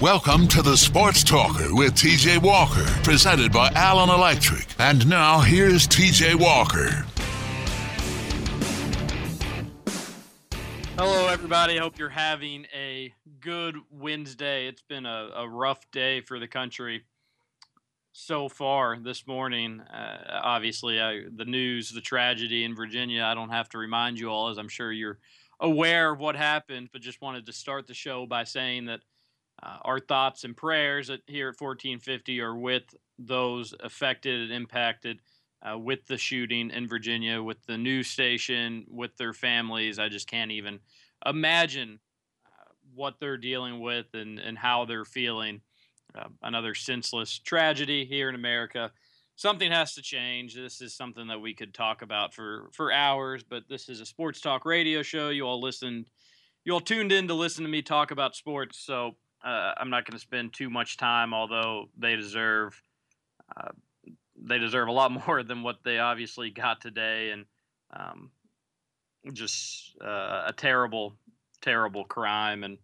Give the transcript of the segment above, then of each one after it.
Welcome to the Sports Talker with TJ Walker, presented by Allen Electric. And now here's TJ Walker. Hello, everybody. Hope you're having a good Wednesday. It's been a, a rough day for the country so far this morning. Uh, obviously, I, the news, the tragedy in Virginia, I don't have to remind you all, as I'm sure you're aware of what happened, but just wanted to start the show by saying that uh, our thoughts and prayers at, here at 1450 are with those affected and impacted uh, with the shooting in Virginia, with the news station, with their families. I just can't even imagine uh, what they're dealing with and, and how they're feeling. Uh, another senseless tragedy here in America. Something has to change. This is something that we could talk about for, for hours, but this is a sports talk radio show. You all listened, you all tuned in to listen to me talk about sports. So uh, I'm not going to spend too much time, although they deserve uh, they deserve a lot more than what they obviously got today, and um, just uh, a terrible, terrible crime. And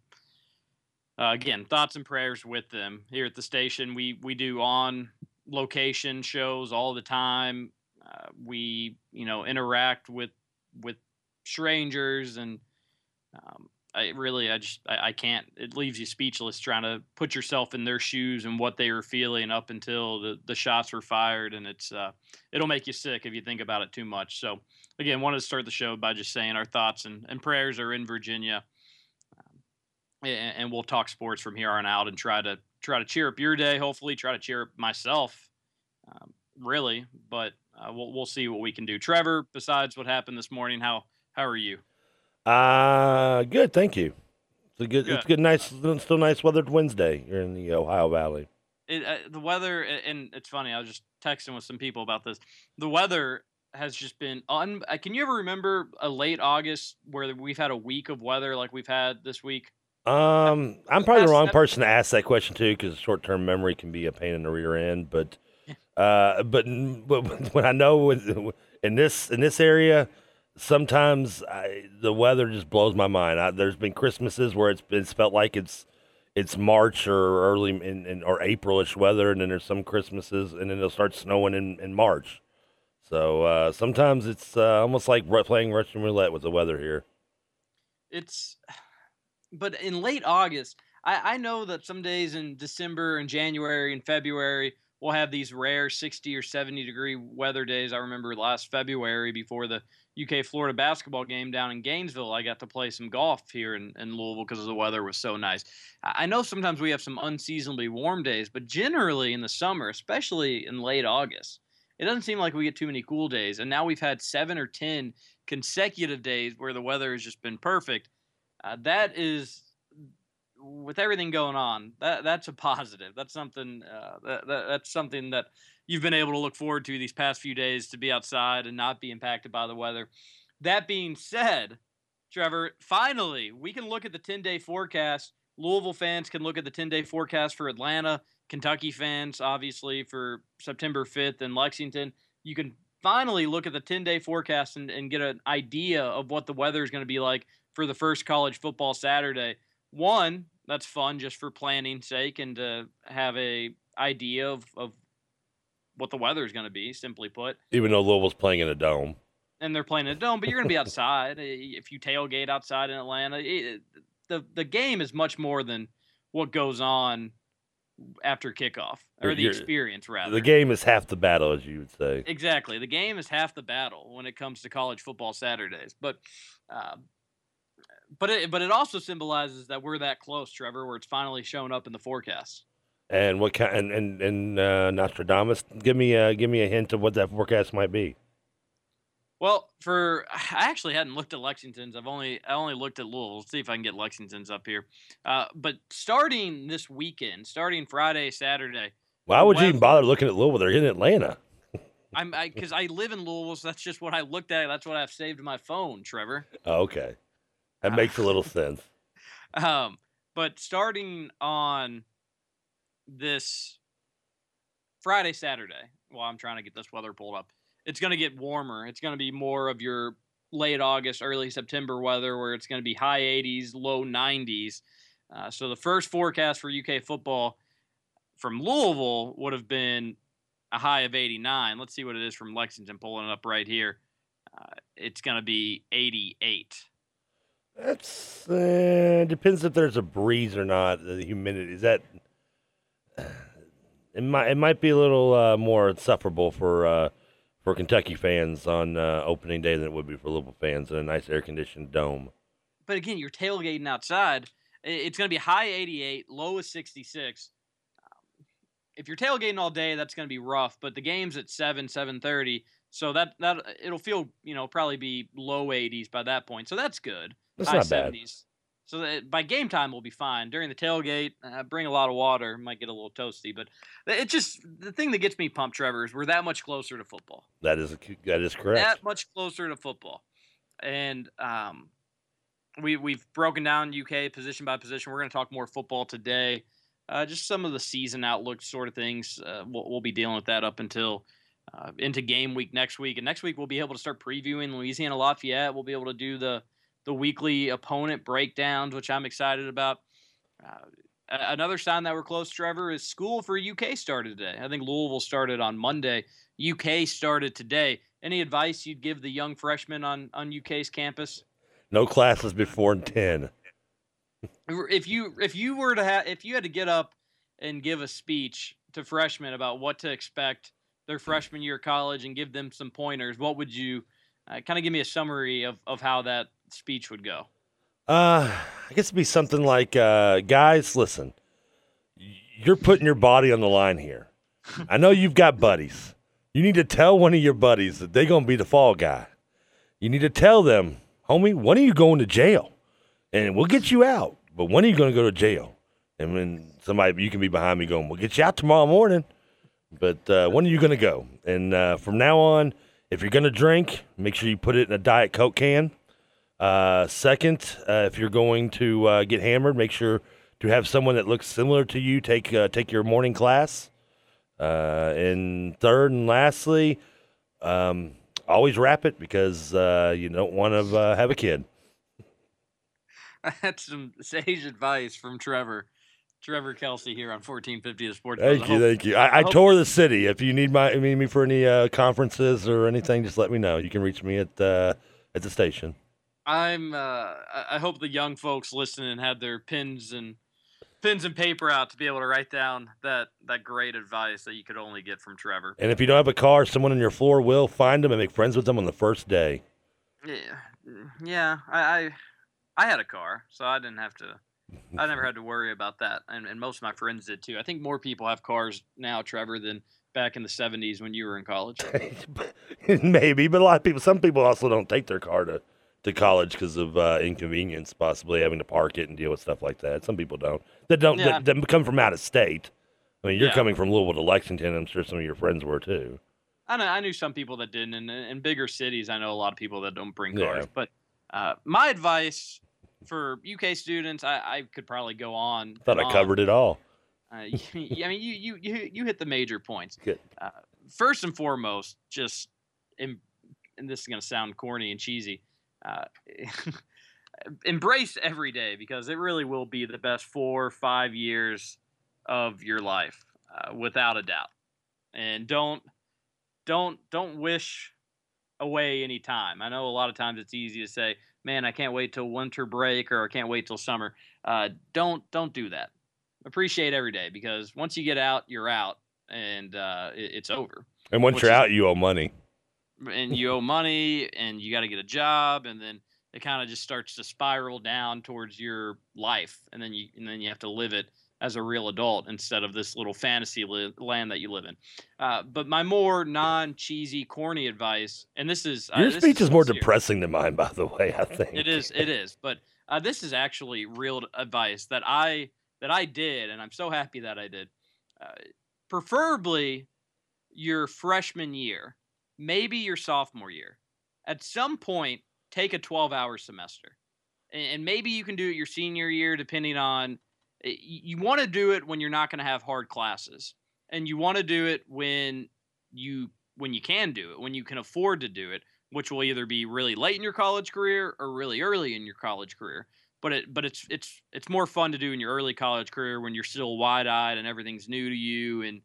uh, again, thoughts and prayers with them here at the station. We we do on location shows all the time. Uh, we you know interact with with strangers and um, I really, I just, I, I, can't. It leaves you speechless trying to put yourself in their shoes and what they were feeling up until the, the shots were fired, and it's, uh, it'll make you sick if you think about it too much. So, again, wanted to start the show by just saying our thoughts and, and prayers are in Virginia, um, and, and, we'll talk sports from here on out and try to try to cheer up your day. Hopefully, try to cheer up myself, um, really. But uh, we'll we'll see what we can do. Trevor, besides what happened this morning, how how are you? Uh good, thank you. It's a good, good. it's good, nice, still nice weathered Wednesday here in the Ohio Valley. It, uh, the weather, and it's funny. I was just texting with some people about this. The weather has just been un. Uh, can you ever remember a late August where we've had a week of weather like we've had this week? Um, I'm probably the wrong person to ask that question too, because short term memory can be a pain in the rear end. But, uh, but but when I know in this in this area, sometimes I, the weather just blows my mind. I, there's been Christmases where it's it's felt like it's it's March or early in, in or Aprilish weather, and then there's some Christmases, and then it'll start snowing in, in March. So uh, sometimes it's uh, almost like playing Russian roulette with the weather here. It's, but in late August, I, I know that some days in December and January and February we'll have these rare 60 or 70 degree weather days. I remember last February before the UK Florida basketball game down in Gainesville, I got to play some golf here in, in Louisville because the weather was so nice. I know sometimes we have some unseasonably warm days, but generally in the summer, especially in late August, it doesn't seem like we get too many cool days. And now we've had seven or 10 consecutive days where the weather has just been perfect. Uh, that is, with everything going on, that that's a positive. That's something. Uh, that, that, that's something that you've been able to look forward to these past few days to be outside and not be impacted by the weather. That being said, Trevor, finally, we can look at the 10 day forecast. Louisville fans can look at the 10 day forecast for Atlanta. Kentucky fans, obviously, for September 5th in Lexington. You can finally look at the 10 day forecast and, and get an idea of what the weather is going to be like for the first college football Saturday. One, that's fun just for planning sake and to have a idea of, of what the weather is going to be. Simply put, even though Louisville's playing in a dome, and they're playing in a dome, but you're going to be outside. Eh, if you tailgate outside in Atlanta, it, the the game is much more than what goes on after kickoff or the you're, experience rather. The game is half the battle, as you would say. Exactly, the game is half the battle when it comes to college football Saturdays. But, uh, but it but it also symbolizes that we're that close, Trevor, where it's finally shown up in the forecast. And what kind? And and, and uh, Nostradamus, give me a give me a hint of what that forecast might be. Well, for I actually hadn't looked at Lexington's. I've only I only looked at Louisville. Let's see if I can get Lexington's up here. Uh, but starting this weekend, starting Friday, Saturday. Why would you even bother looking at Louisville? They're in Atlanta. I'm because I, I, live in Louisville, so that's just what I looked at. That's what I've saved my phone, Trevor. Oh, okay, that uh, makes a little sense. Um, but starting on this Friday, Saturday, while I'm trying to get this weather pulled up, it's going to get warmer. It's going to be more of your late August, early September weather where it's going to be high 80s, low 90s. Uh, so the first forecast for UK football from Louisville would have been a high of 89. Let's see what it is from Lexington, pulling it up right here. Uh, it's going to be 88. That's uh, depends if there's a breeze or not. The humidity is that. It might it might be a little uh, more sufferable for uh, for Kentucky fans on uh, opening day than it would be for Louisville fans in a nice air conditioned dome. But again, you're tailgating outside. It's going to be high 88, low is 66. Um, if you're tailgating all day, that's going to be rough. But the game's at seven, seven thirty, so that that it'll feel you know probably be low 80s by that point. So that's good. That's high not 70s. bad. So that by game time we'll be fine. During the tailgate, uh, bring a lot of water. Might get a little toasty, but it just the thing that gets me pumped, Trevor, is we're that much closer to football. That is that is correct. That much closer to football, and um, we we've broken down UK position by position. We're going to talk more football today. Uh, just some of the season outlook sort of things. Uh, we'll, we'll, be dealing with that up until uh, into game week next week, and next week we'll be able to start previewing Louisiana Lafayette. We'll be able to do the the weekly opponent breakdowns, which I'm excited about. Uh, another sign that we're close, Trevor, is school for UK started today. I think Louisville started on Monday. UK started today. Any advice you'd give the young freshmen on on UK's campus? No classes before ten. If you if you were to have if you had to get up and give a speech to freshmen about what to expect their freshman year of college and give them some pointers, what would you uh, kind of give me a summary of, of how that speech would go? Uh, I guess it'd be something like, uh, guys, listen, you're putting your body on the line here. I know you've got buddies. You need to tell one of your buddies that they're going to be the fall guy. You need to tell them, homie, when are you going to jail? And we'll get you out. But when are you going to go to jail? And when somebody, you can be behind me going, we'll get you out tomorrow morning. But uh, when are you going to go? And uh, from now on, if you're going to drink, make sure you put it in a Diet Coke can uh, second, uh, if you're going to uh, get hammered, make sure to have someone that looks similar to you take uh, take your morning class. Uh, and third and lastly, um, always wrap it because uh, you don't want to have a kid. That's some sage advice from Trevor. Trevor Kelsey here on 1450 The Sports. Thank you, thank you. I, I, I tour the city. If you need my need me for any conferences or anything, just let me know. You can reach me at at the station. I'm. Uh, I hope the young folks listening had their pens and pens and paper out to be able to write down that that great advice that you could only get from Trevor. And if you don't have a car, someone on your floor will find them and make friends with them on the first day. Yeah, mm, yeah. I I, I had a car, so I didn't have to. I never had to worry about that, and, and most of my friends did too. I think more people have cars now, Trevor, than back in the '70s when you were in college. Maybe, but a lot of people. Some people also don't take their car to to college because of uh, inconvenience, possibly having to park it and deal with stuff like that. Some people don't. That don't yeah. that, that, come from out of state. I mean, you're yeah. coming from Louisville to Lexington. I'm sure some of your friends were too. I know. I knew some people that didn't, and in bigger cities, I know a lot of people that don't bring cars. Yeah. But uh, my advice for UK students, I, I could probably go on. I thought I covered it all. Uh, I mean, you, you you you hit the major points. Good. Uh, first and foremost, just and this is going to sound corny and cheesy uh, embrace every day because it really will be the best four or five years of your life, uh, without a doubt. And don't don't don't wish away any time. I know a lot of times it's easy to say, "Man, I can't wait till winter break," or "I can't wait till summer." Uh, don't don't do that. Appreciate every day because once you get out, you're out, and uh, it, it's over. And once you're is, out, you owe money and you owe money and you got to get a job and then it kind of just starts to spiral down towards your life and then you and then you have to live it as a real adult instead of this little fantasy li- land that you live in. Uh, but my more non-cheesy, corny advice, and this is uh, your this speech is, is more depressing than mine, by the way. I think it is. It is, but uh, this is actually real advice that I that I did, and I'm so happy that I did. Uh, preferably your freshman year maybe your sophomore year. At some point, take a 12 hour semester. And maybe you can do it your senior year, depending on. Eh, you want to do it when you're not going to have hard classes, and you want to do it when you when you can do it, when you can afford to do it, which will either be really late in your college career or really early in your college career. but it but it's it's it's more fun to do in your early college career when you're still wide eyed and everything's new to you and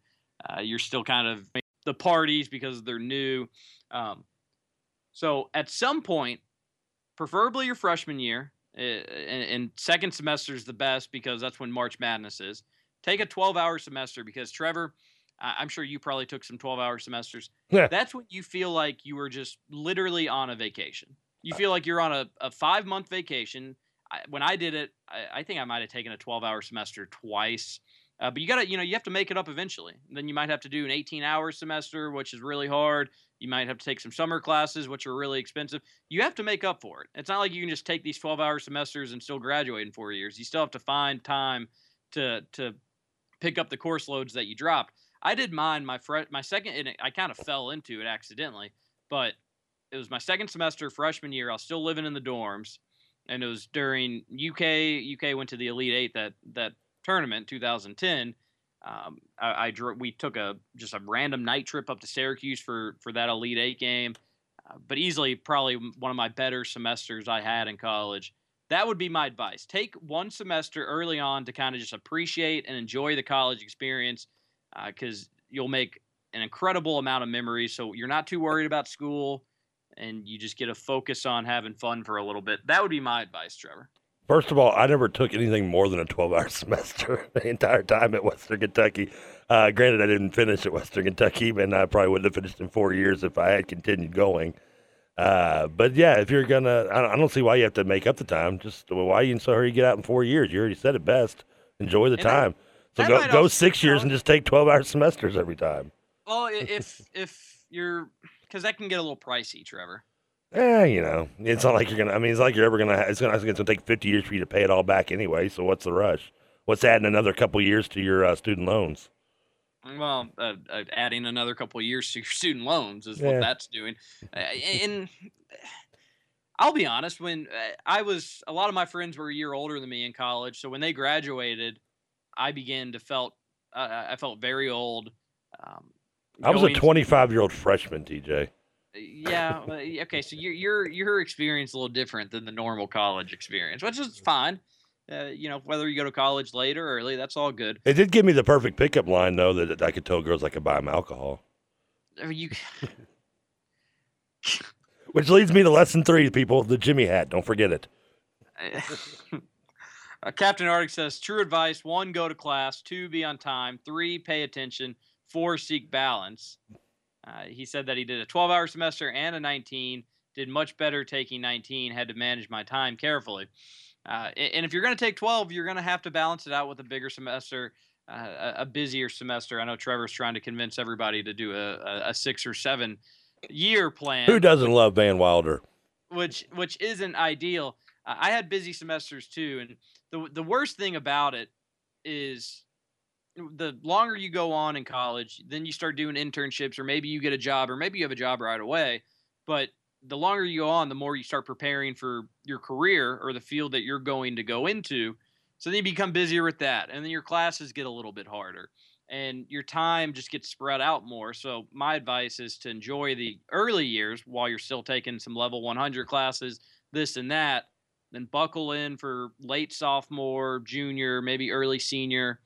uh, you're still kind of the parties because they're new. Um, so at some point, preferably your freshman year, uh, and, and second semester is the best because that's when March Madness is. Take a 12 hour semester because Trevor, I'm sure you probably took some 12 hour semesters. Yeah. That's when you feel like you were just literally on a vacation. You feel like you're on a, a five month vacation. I, when I did it, I, I think I might have taken a 12 hour semester twice. Uh, but you got to, you know, you have to make it up eventually. Then you might have to do an 18 hour semester, which is really hard. You might have to take some summer classes, which are really expensive. You have to make up for it. It's not like you can just take these 12 hour semesters and still graduate in four years. You still have to find time to to pick up the course loads that you dropped. I did mine my fre- my second, and I kind of fell into it accidentally, but it was my second semester freshman year. I was still living in the dorms, and it was during UK. UK went to the Elite Eight that that tournament 2010 um, I, I drew, we took a just a random night trip up to Syracuse for for that Elite Eight game, uh, but easily probably one of my better semesters I had in college. That would be my advice. Take one semester early on to kind of just appreciate and enjoy the college experience, because uh, you'll make an incredible amount of memories. So you're not too worried about school, and you just get to focus on having fun for a little bit. That would be my advice, Trevor. First of all, I never took anything more than a 12 hour semester the entire time at Western Kentucky. Uh, granted, I didn't finish at Western Kentucky, and I probably wouldn't have finished in four years if I had continued going. Uh, but yeah, if you're gonna, I don't see why you have to make up the time. Just why are you in so hurry to get out in four years? You already said it best. Enjoy the and time. so go go six years and just take 12 hour semesters every time. Well, if if you're because that can get a little pricey, Trevor. Eh, you know, it's not like you're gonna. I mean, it's like you're ever gonna. It's gonna. It's gonna take 50 years for you to pay it all back anyway. So what's the rush? What's adding another couple years to your uh, student loans? Well, uh, uh, adding another couple years to your student loans is yeah. what that's doing. Uh, and I'll be honest, when uh, I was, a lot of my friends were a year older than me in college. So when they graduated, I began to felt. I felt very old. Um, I was a 25 year old freshman, TJ yeah. Okay. So your your your experience a little different than the normal college experience, which is fine. Uh, you know, whether you go to college later or early, that's all good. It did give me the perfect pickup line, though, that I could tell girls I could buy them alcohol. You. Which leads me to lesson three, people. The Jimmy hat. Don't forget it. uh, Captain Arctic says true advice: one, go to class; two, be on time; three, pay attention; four, seek balance. Uh, he said that he did a 12 hour semester and a 19, did much better taking 19, had to manage my time carefully. Uh, and if you're going to take 12, you're going to have to balance it out with a bigger semester, uh, a busier semester. I know Trevor's trying to convince everybody to do a, a, a six or seven year plan. Who doesn't love Van Wilder? Which which isn't ideal. I had busy semesters too, and the the worst thing about it is the longer you go on in college, then you start doing internships, or maybe you get a job, or maybe you have a job right away. But the longer you go on, the more you start preparing for your career or the field that you're going to go into. So then you become busier with that, and then your classes get a little bit harder, and your time just gets spread out more. So my advice is to enjoy the early years while you're still taking some level 100 classes, this and that. Then buckle in for late sophomore, junior, maybe early senior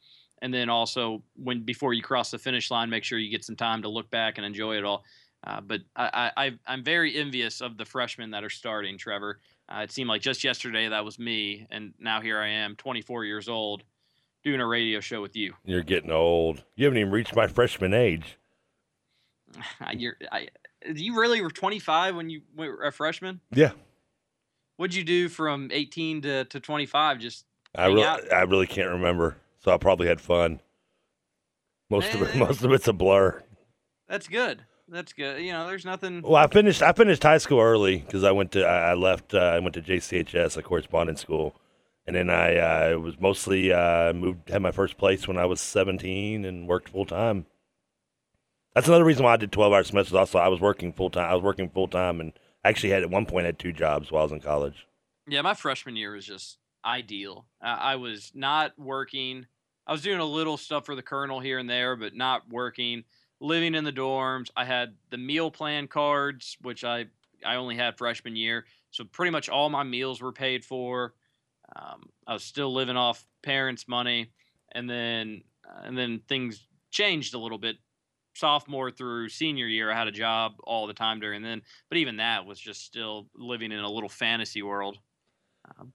and then also when before you cross the finish line, make sure you get some time to look back and enjoy it all. Uh, but I, I, I'm very envious of the freshmen that are starting, Trevor. Uh, it seemed like just yesterday that was me, and now here I am, 24 years old, doing a radio show with you. You're getting old. You haven't even reached my freshman age. You're, I, you really were 25 when you were a freshman? Yeah. What'd you do from 18 to, to 25? Just I really, I really can't remember so I probably had fun. Most of it, most of it's a blur. That's good. That's good. You know, there's nothing. Well, I finished. I finished high school early because I went to. I left. Uh, I went to JCHS, a correspondence school, and then I uh, was mostly uh, moved. Had my first place when I was 17 and worked full time. That's another reason why I did 12 hour semesters. Also, I was working full time. I was working full time, and actually had at one point had two jobs while I was in college. Yeah, my freshman year was just ideal. I was not working I was doing a little stuff for the colonel here and there, but not working. Living in the dorms, I had the meal plan cards, which I I only had freshman year, so pretty much all my meals were paid for. Um, I was still living off parents' money, and then and then things changed a little bit. Sophomore through senior year, I had a job all the time during then, but even that was just still living in a little fantasy world. Um,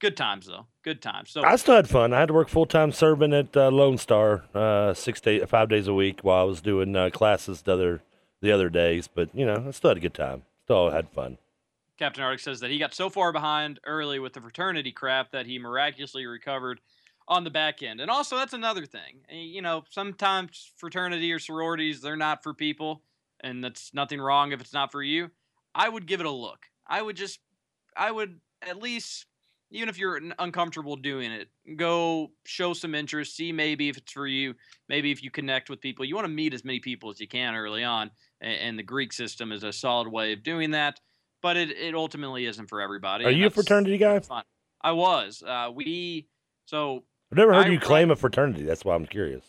good times though, good times. So I still had fun. I had to work full time serving at uh, Lone Star, uh, six day, five days a week, while I was doing uh, classes the other the other days. But you know, I still had a good time. Still had fun. Captain Arctic says that he got so far behind early with the fraternity crap that he miraculously recovered on the back end. And also, that's another thing. Eh, you know, sometimes fraternity or sororities, they're not for people, and that's nothing wrong if it's not for you. I would give it a look. I would just, I would at least, even if you're uncomfortable doing it, go show some interest, see maybe if it's for you, maybe if you connect with people. You want to meet as many people as you can early on, and the Greek system is a solid way of doing that. But it, it ultimately isn't for everybody. Are you a fraternity guy? I was. Uh, we so I've never heard I you claim a fraternity. That's why I'm curious.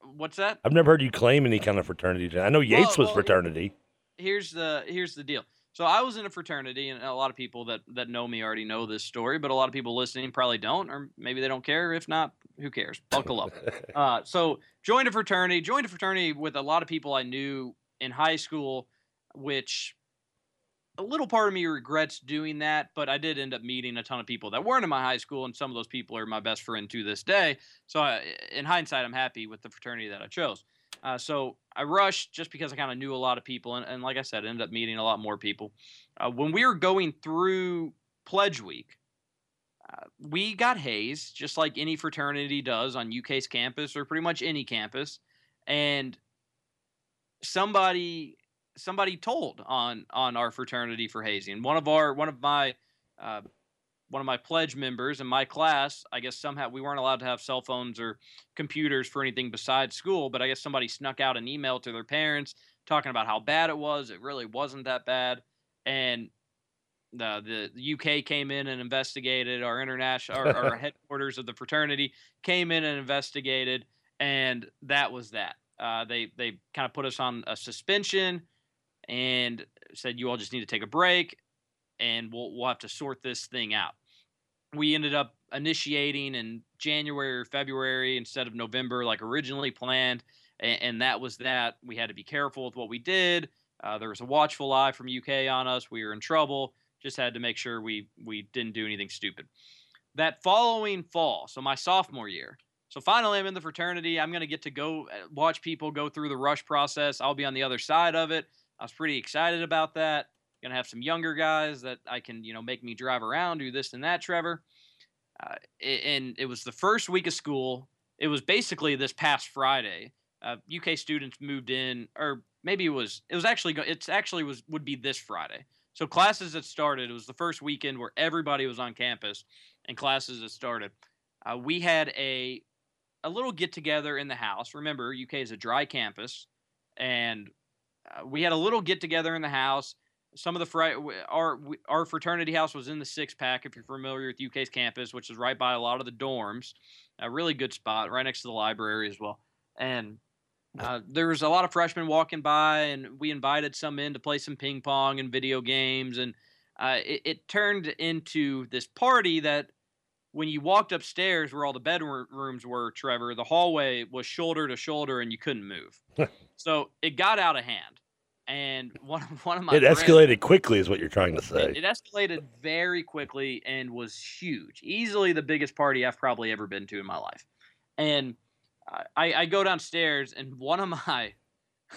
What's that? I've never heard you claim any kind of fraternity. I know Yates well, was well, fraternity. Here's the here's the deal. So I was in a fraternity, and a lot of people that that know me already know this story, but a lot of people listening probably don't, or maybe they don't care. If not, who cares? Buckle up. uh, so joined a fraternity. Joined a fraternity with a lot of people I knew in high school, which a little part of me regrets doing that, but I did end up meeting a ton of people that weren't in my high school, and some of those people are my best friend to this day. So, I, in hindsight, I'm happy with the fraternity that I chose. Uh, so I rushed just because I kind of knew a lot of people, and, and, like I said, ended up meeting a lot more people. Uh, when we were going through Pledge Week, uh, we got hazed just like any fraternity does on UK's campus or pretty much any campus, and somebody somebody told on on our fraternity for hazing. One of our one of my uh, one of my pledge members in my class, I guess somehow we weren't allowed to have cell phones or computers for anything besides school, but I guess somebody snuck out an email to their parents talking about how bad it was. It really wasn't that bad, and the the UK came in and investigated. Our international our, our headquarters of the fraternity came in and investigated, and that was that. Uh, they they kind of put us on a suspension and said you all just need to take a break and we'll we'll have to sort this thing out. We ended up initiating in January or February instead of November like originally planned, and, and that was that. We had to be careful with what we did. Uh, there was a watchful eye from UK on us. We were in trouble. Just had to make sure we we didn't do anything stupid. That following fall, so my sophomore year, so finally, I'm in the fraternity. I'm going to get to go uh, watch people go through the rush process. I'll be on the other side of it. I was pretty excited about that. Gonna have some younger guys that I can, you know, make me drive around, do this and that, Trevor. Uh, and it was the first week of school. It was basically this past Friday. Uh, UK students moved in, or maybe it was. It was actually. It's actually was would be this Friday. So classes had started. It was the first weekend where everybody was on campus, and classes had started. Uh, we had a a little get together in the house. Remember, UK is a dry campus, and uh, we had a little get together in the house. Some of the fr- our our fraternity house was in the six pack. If you're familiar with UK's campus, which is right by a lot of the dorms, a really good spot, right next to the library as well. And uh, there was a lot of freshmen walking by, and we invited some in to play some ping pong and video games, and uh, it, it, turned into this party that when you walked upstairs where all the bedrooms were, Trevor, the hallway was shoulder to shoulder and you couldn't move. so it got out of hand. And one, one of my It escalated quickly, is what you're trying to say. It, it escalated very quickly and was huge. Easily the biggest party I've probably ever been to in my life. And I, I go downstairs and one of my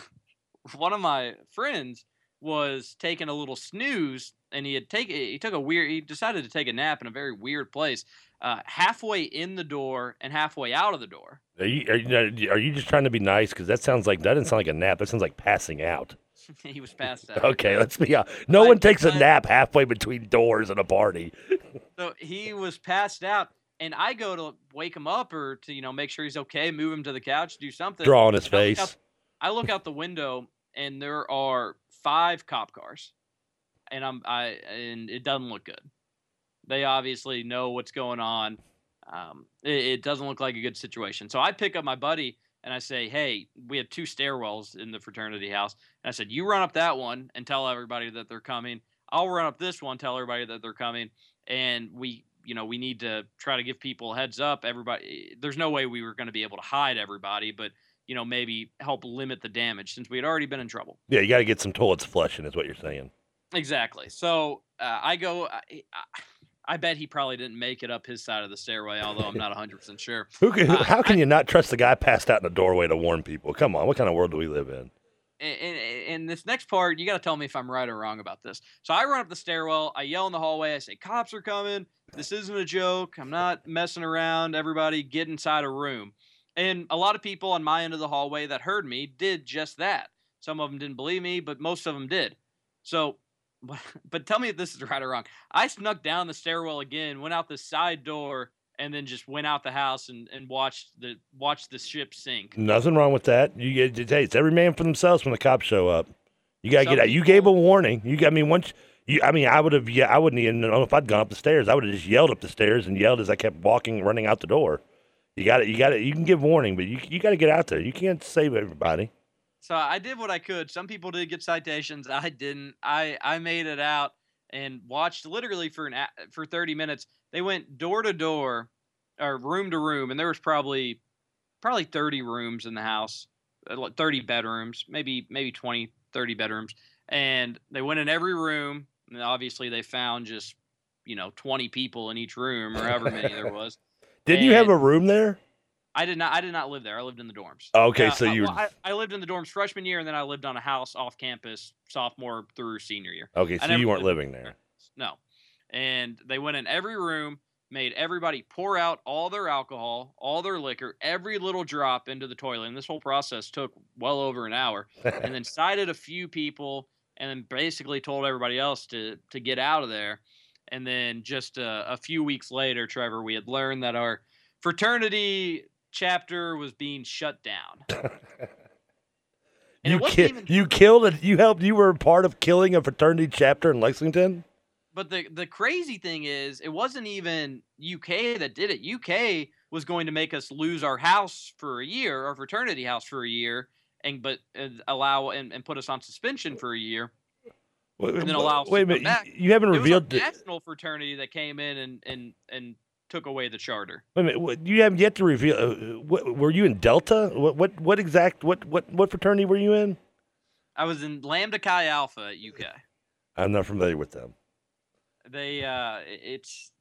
one of my friends was taking a little snooze and he had taken he took a weird he decided to take a nap in a very weird place uh, halfway in the door and halfway out of the door are you are you, are you just trying to be nice because that sounds like that doesn't sound like a nap that sounds like passing out he was passed out okay let's be honest no one takes a nap halfway between doors at a party so he was passed out and I go to wake him up or to you know make sure he's okay, move him to the couch, do something. Draw on his face. I look, out, I look out the window and there are five cop cars, and I'm I and it doesn't look good. They obviously know what's going on. Um, it, it doesn't look like a good situation. So I pick up my buddy and I say, "Hey, we have two stairwells in the fraternity house." And I said, "You run up that one and tell everybody that they're coming. I'll run up this one, tell everybody that they're coming." And we you know, we need to try to give people heads up. Everybody, eh, there's no way we were going to be able to hide everybody, but you know, maybe help limit the damage since we had already been in trouble. Yeah, you got to get some toilets flushing, is what you're saying. Exactly. So uh, I go. I, I, bet he probably didn't make it up his side of the stairway, although I'm not 100 percent sure. Who can, uh, how can I, you not trust the guy passed out in the doorway to warn people? Come on, what kind of world do we live in? And this next part, you got to tell me if I'm right or wrong about this. So I run up the stairwell, I yell in the hallway, I say, "Cops are coming! This isn't a joke. I'm not messing around. Everybody, get inside a room." And a lot of people on my end of the hallway that heard me did just that. Some of them didn't believe me, but most of them did. So, but tell me if this is right or wrong. I snuck down the stairwell again, went out the side door, and then just went out the house and, and watched the watched the ship sink. Nothing wrong with that. You get hey, it's every man for themselves when the cops show up. You gotta Some get out. You gave a warning. You got I mean once you I mean I would have yeah I wouldn't even know if I'd gone up the stairs. I would have just yelled up the stairs and yelled as I kept walking running out the door. You got it. You got it. You can give warning, but you you got to get out there. You can't save everybody. So I did what I could. Some people did get citations. I didn't. I I made it out and watched literally for an for 30 minutes. They went door to door or room to room and there was probably probably 30 rooms in the house, uh, 30 bedrooms, maybe maybe 20, 30 bedrooms. And they went in every room and obviously they found just, you know, 20 people in each room or however many there was. Did you have a room there? I did not. I did not live there. I lived in the dorms. Okay, uh, so you. Well, I, I, lived in the dorms freshman year, and then I lived on a house off campus sophomore through senior year. Okay, so you weren't living there. No, and they went in every room, made everybody pour out all their alcohol, all their liquor, every little drop into the toilet, and this whole process took well over an hour. and then cited a few people, and then basically told everybody else to to get out of there. And then just a, a few weeks later, Trevor, we had learned that our fraternity chapter was being shut down. you ki- even- you killed it. You helped. You were part of killing a fraternity chapter in Lexington. But the the crazy thing is, it wasn't even UK that did it. UK was going to make us lose our house for a year, our fraternity house for a year, and but allow and, and put us on suspension for a year. Wait, and then allow wait a minute. Back. You haven't revealed the national fraternity that came in and and and took away the charter. Wait a minute. What, you haven't yet to reveal. Uh, what, were you in Delta? What what what exact what what what fraternity were you in? I was in Lambda Chi Alpha at UK. I'm not familiar with them. They uh, it's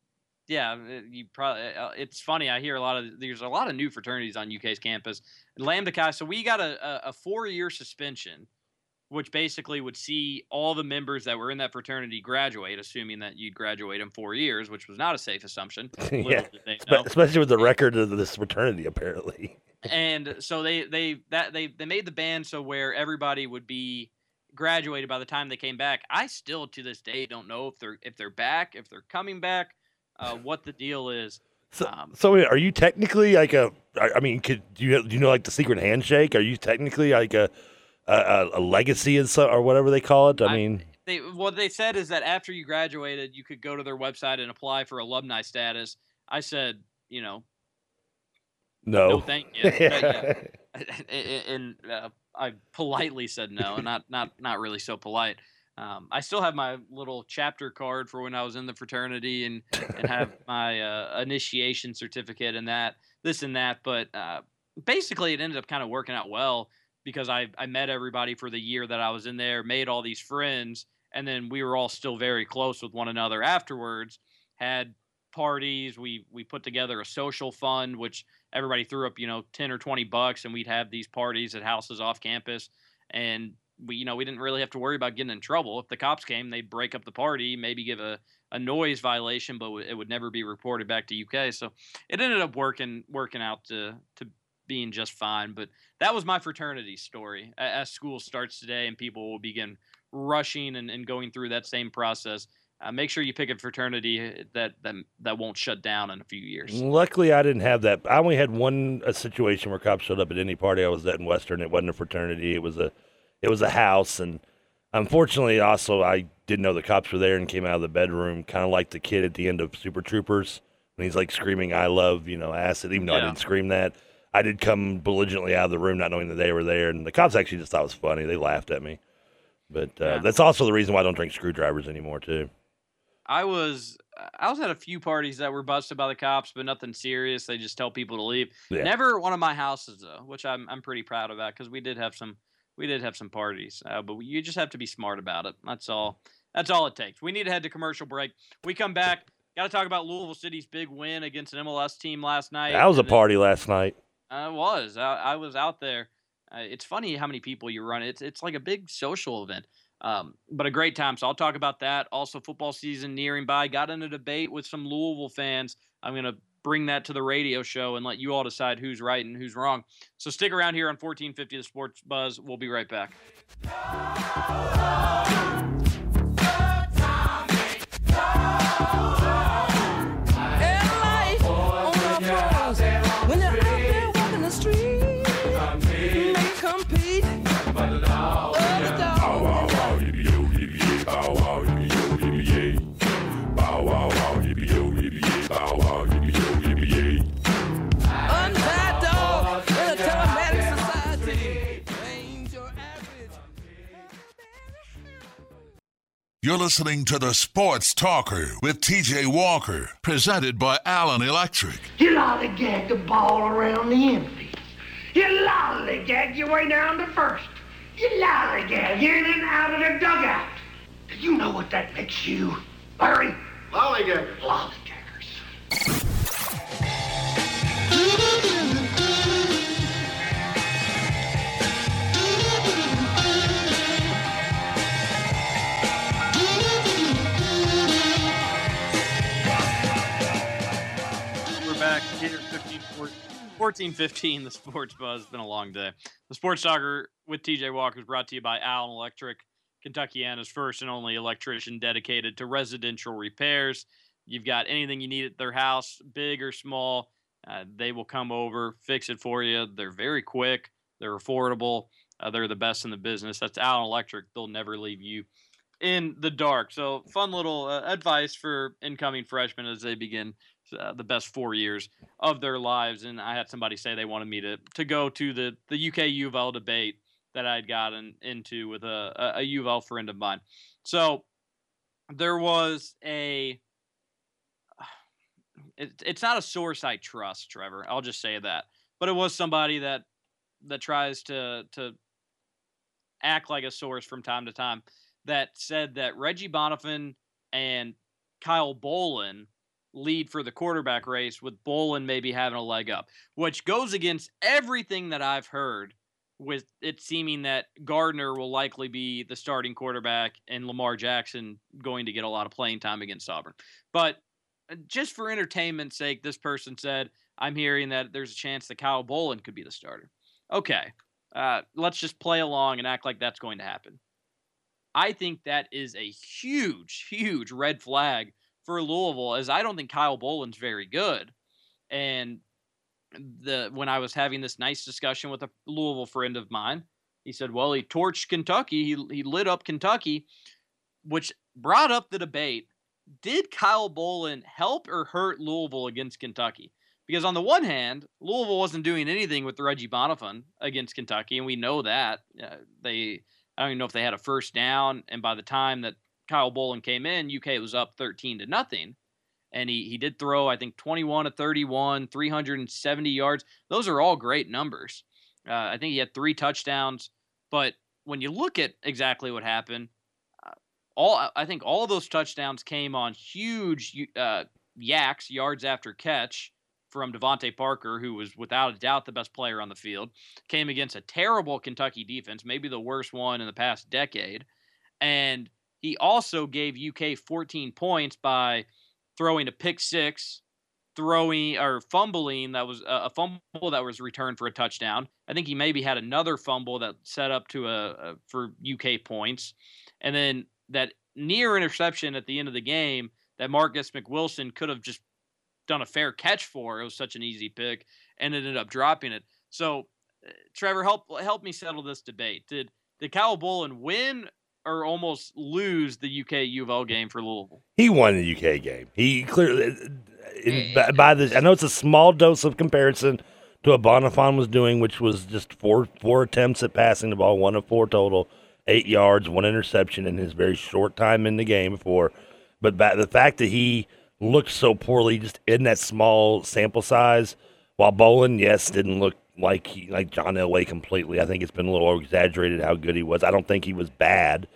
yeah, you probably. Uh, it's funny. I hear a lot of there's a lot of new fraternities on UK's campus. Lambda Chi. So we got a, a, a four year suspension which basically would see all the members that were in that fraternity graduate, assuming that you'd graduate in four years, which was not a safe assumption. yeah, especially with the record of this fraternity, apparently. and so they they that they they made the band so where everybody would be graduated by the time they came back. I still to this day don't know if they're if they're back, if they're coming back, uh, what the deal is. So, um, so are you technically like a? I mean, could do you do you know like the secret handshake? Are you technically like a a, a legacy and so or whatever they call it. I, I mean, they what they said is that after you graduated, you could go to their website and apply for alumni status. I said, you know, no, no thank you. yeah. and uh, I politely said no, not not not really so polite. Um, I still have my little chapter card for when I was in the fraternity and and have my uh, initiation certificate and that this and that. But uh, basically, it ended up kind of working out well because I I met everybody for the year that I was in there, made all these friends, and then we were all still very close with one another afterwards. Had parties, we we put together a social fund, which everybody threw up, you know, ten or twenty bucks, and we'd have these parties at houses off campus, and we you know we didn't really have to worry about getting in trouble. If the cops came, they'd break up the party, maybe give a a noise violation, but it would never be reported back to UK. So it ended up working working out to to being just fine. But that was my fraternity story. As school starts today and people will begin rushing and, and going through that same process, uh, make sure you pick a fraternity uh, that, that that won't shut down in a few years. Luckily, I didn't have that. I only had one a situation where cops showed up at any party I was at in Western. It wasn't a fraternity. It was a it was a house, and unfortunately, also I didn't know the cops were there and came out of the bedroom, kind of like the kid at the end of Super Troopers when he's like screaming "I love," you know, acid, even though yeah. I didn't scream that. I did come belligerently out of the room, not knowing that they were there, and the cops actually just thought it was funny. They laughed at me, but uh, yeah. that's also the reason why I don't drink screwdrivers anymore, too. I was I also had a few parties that were busted by the cops, but nothing serious. They just tell people to leave. Yeah. Never one of my houses though, which I'm I'm pretty proud of that because we did have some we did have some parties, uh, but you just have to be smart about it. That's all. That's all it takes. We need to head to commercial break. We come back. Got to talk about Louisville City's big win against an MLS team last night. That was a party last night. I was. I, I was out there. Uh, it's funny how many people you run. It's it's like a big social event. Um, but a great time. So I'll talk about that. Also, football season nearing by. Got in a debate with some Louisville fans. I'm to bring that to the radio show and let you all decide who's right and who's wrong. So stick around here on 1450 The Sports Buzz. We'll be right back. You're listening to the Sports Talker with TJ Walker, presented by Allen Electric. You lollygag the ball around the infield. You lollygag your way down to first. You lollygag in and out of the dugout. Do you know what that makes you, Larry? Lollygaggers. Lollygaggers. We're 15, 14, 15, the Sports Buzz. It's been a long day. The Sports Talker with TJ Walker is brought to you by Allen Electric, Kentuckiana's first and only electrician dedicated to residential repairs. You've got anything you need at their house, big or small, uh, they will come over, fix it for you. They're very quick, they're affordable, uh, they're the best in the business. That's Allen Electric. They'll never leave you in the dark. So, fun little uh, advice for incoming freshmen as they begin uh, the best four years of their lives. And I had somebody say they wanted me to to go to the the UK U of L debate that I'd gotten into with a a U of L friend of mine. So there was a. It, it's not a source I trust, Trevor. I'll just say that. But it was somebody that that tries to to act like a source from time to time that said that Reggie Bonnafon and Kyle Bolin lead for the quarterback race with Bolin maybe having a leg up, which goes against everything that I've heard with it seeming that Gardner will likely be the starting quarterback and Lamar Jackson going to get a lot of playing time against Auburn. But uh, just for entertainment's sake, this person said, I'm hearing that there's a chance that Kyle Bolin could be the starter. Okay, uh, let's just play along and act like that's going to happen. I think that is a huge, huge red flag for Louisville, is I don't think Kyle Bolin's very good. And the when I was having this nice discussion with a Louisville friend of mine, he said, "Well, he torched Kentucky. He he lit up Kentucky," which brought up the debate: Did Kyle Bolin help or hurt Louisville against Kentucky? Because on the one hand, Louisville wasn't doing anything with Reggie Bonnafon against Kentucky, and we know that uh, they. I don't even know if they had a first down, and by the time that Kyle Bolin came in, UK was up 13 to nothing. And he, he did throw, I think, 21 to 31, 370 yards. Those are all great numbers. Uh, I think he had three touchdowns. But when you look at exactly what happened, uh, all I think all those touchdowns came on huge uh, YACs, yards after catch from DeVante Parker, who was without a doubt the best player on the field. Came against a terrible Kentucky defense, maybe the worst one in the past decade. And he also gave UK 14 points by throwing a pick six, throwing or fumbling that was a fumble that was returned for a touchdown. I think he maybe had another fumble that set up to a, a for UK points, and then that near interception at the end of the game that Marcus McWilson could have just done a fair catch for. It was such an easy pick and ended up dropping it. So, uh, Trevor, help help me settle this debate. Did did Kyle Bolin win or almost lose the UK U of L game for Louisville. He won the UK game. He clearly, uh, uh, in, by, by the, I know it's a small dose of comparison to what Bonnafon was doing, which was just four four attempts at passing the ball, one of four total, eight yards, one interception in his very short time in the game. before. but by, the fact that he looked so poorly just in that small sample size. While Bolin, yes, didn't look like he, like John Elway completely. I think it's been a little exaggerated how good he was. I don't think he was bad.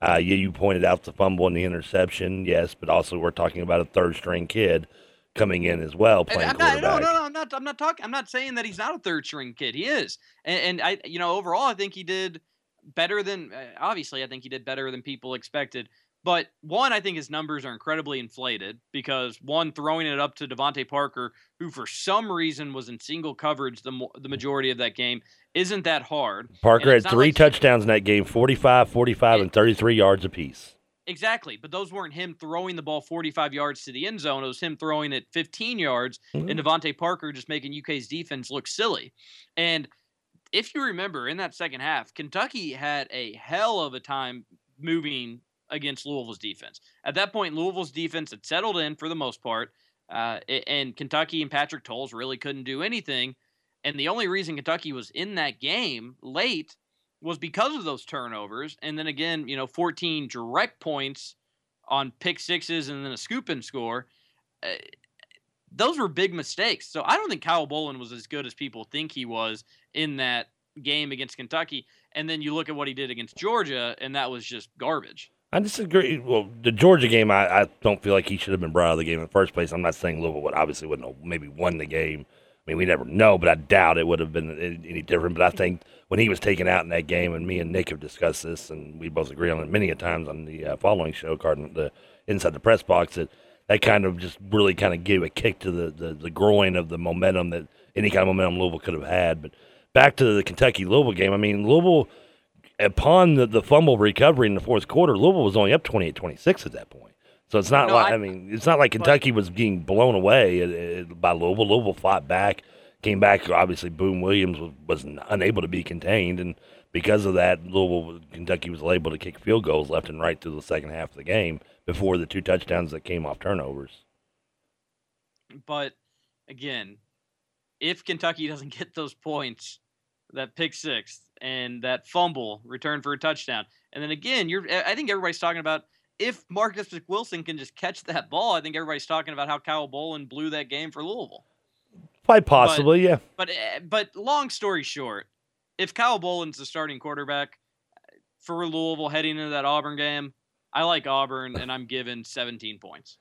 Uh, yeah, you pointed out the fumble and the interception, yes, but also we're talking about a third string kid coming in as well playing I'm quarterback. Not, no, no, no, I'm not. I'm not talking. I'm not saying that he's not a third string kid. He is, and, and I, you know, overall, I think he did better than. Uh, obviously, I think he did better than people expected. But one, I think his numbers are incredibly inflated because one, throwing it up to DeVante Parker, who for some reason was in single coverage the the majority of that game, isn't that hard. Parker had three like touchdowns in that game 45, 45, and 33 yards apiece. Exactly, but those weren't him throwing the ball 45 yards to the end zone. It was him throwing it 15 yards, mm-hmm. and DeVante Parker just making UK's defense look silly. And if you remember, in that second half, Kentucky had a hell of a time moving against Louisville's defense. At that point, Louisville's defense had settled in for the most part, uh, and Kentucky and Patrick Towles really couldn't do anything. And the only reason Kentucky was in that game late was because of those turnovers. And then again, you know, 14 direct points on pick sixes and then a scoop and score. Uh, those were big mistakes. So I don't think Kyle Bolin was as good as people think he was in that game against Kentucky. And then you look at what he did against Georgia, and that was just garbage. I disagree. Well, the Georgia game, I, I don't feel like he should have been brought out of the game in the first place. I'm not saying Louisville would obviously wouldn't have maybe won the game. I mean, we never know, but I doubt it would have been any different. But I think when he was taken out in that game, and me and Nick have discussed this, and we both agree on it many a times on the uh, following show, Cardinal, the inside the press box, that that kind of just really kind of gave a kick to the, the, the groin of the momentum that any kind of momentum Louisville could have had. But back to the Kentucky Louisville game, I mean, Louisville – upon the, the fumble recovery in the fourth quarter, Louisville was only up 28-26 at that point. So it's not no, like I, I, mean it's not like Kentucky was being blown away uh, uh, by Louisville. Louisville fought back, came back. Obviously, Boom Williams was, was unable to be contained, and because of that, Louisville Kentucky was able to kick field goals left and right through the second half of the game before the two touchdowns that came off turnovers. But again, if Kentucky doesn't get those points, that pick six and that fumble return for a touchdown. And then again, you're I think everybody's talking about if Marcus Wilson can just catch that ball, I think everybody's talking about how Kyle Bolin blew that game for Louisville. Quite possibly, but, yeah. But eh, but long story short, if Kyle Bolin's the starting quarterback for Louisville heading into that Auburn game, I like Auburn and I'm given 17 points.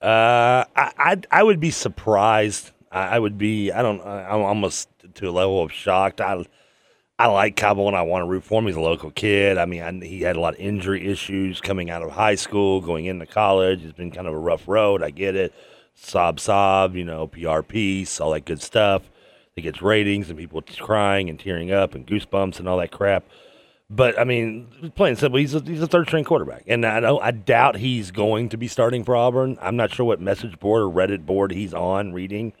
Uh, I I, I would be surprised. I, I would be. I don't. I'm almost to a level of shocked. I I like Cabo and I want to root for him. He's a local kid. I mean, I, he had a lot of injury issues coming out of high school, going into college. It's been kind of a rough road. I get it. Sob, sob, you know, PRP, all that good stuff. It gets ratings and people crying and tearing up and goosebumps and all that crap. But I mean, plain simple, he's a, he's a third string quarterback, and I know I doubt he's going to be starting for Auburn. I'm not sure what message board or Reddit board he's on reading.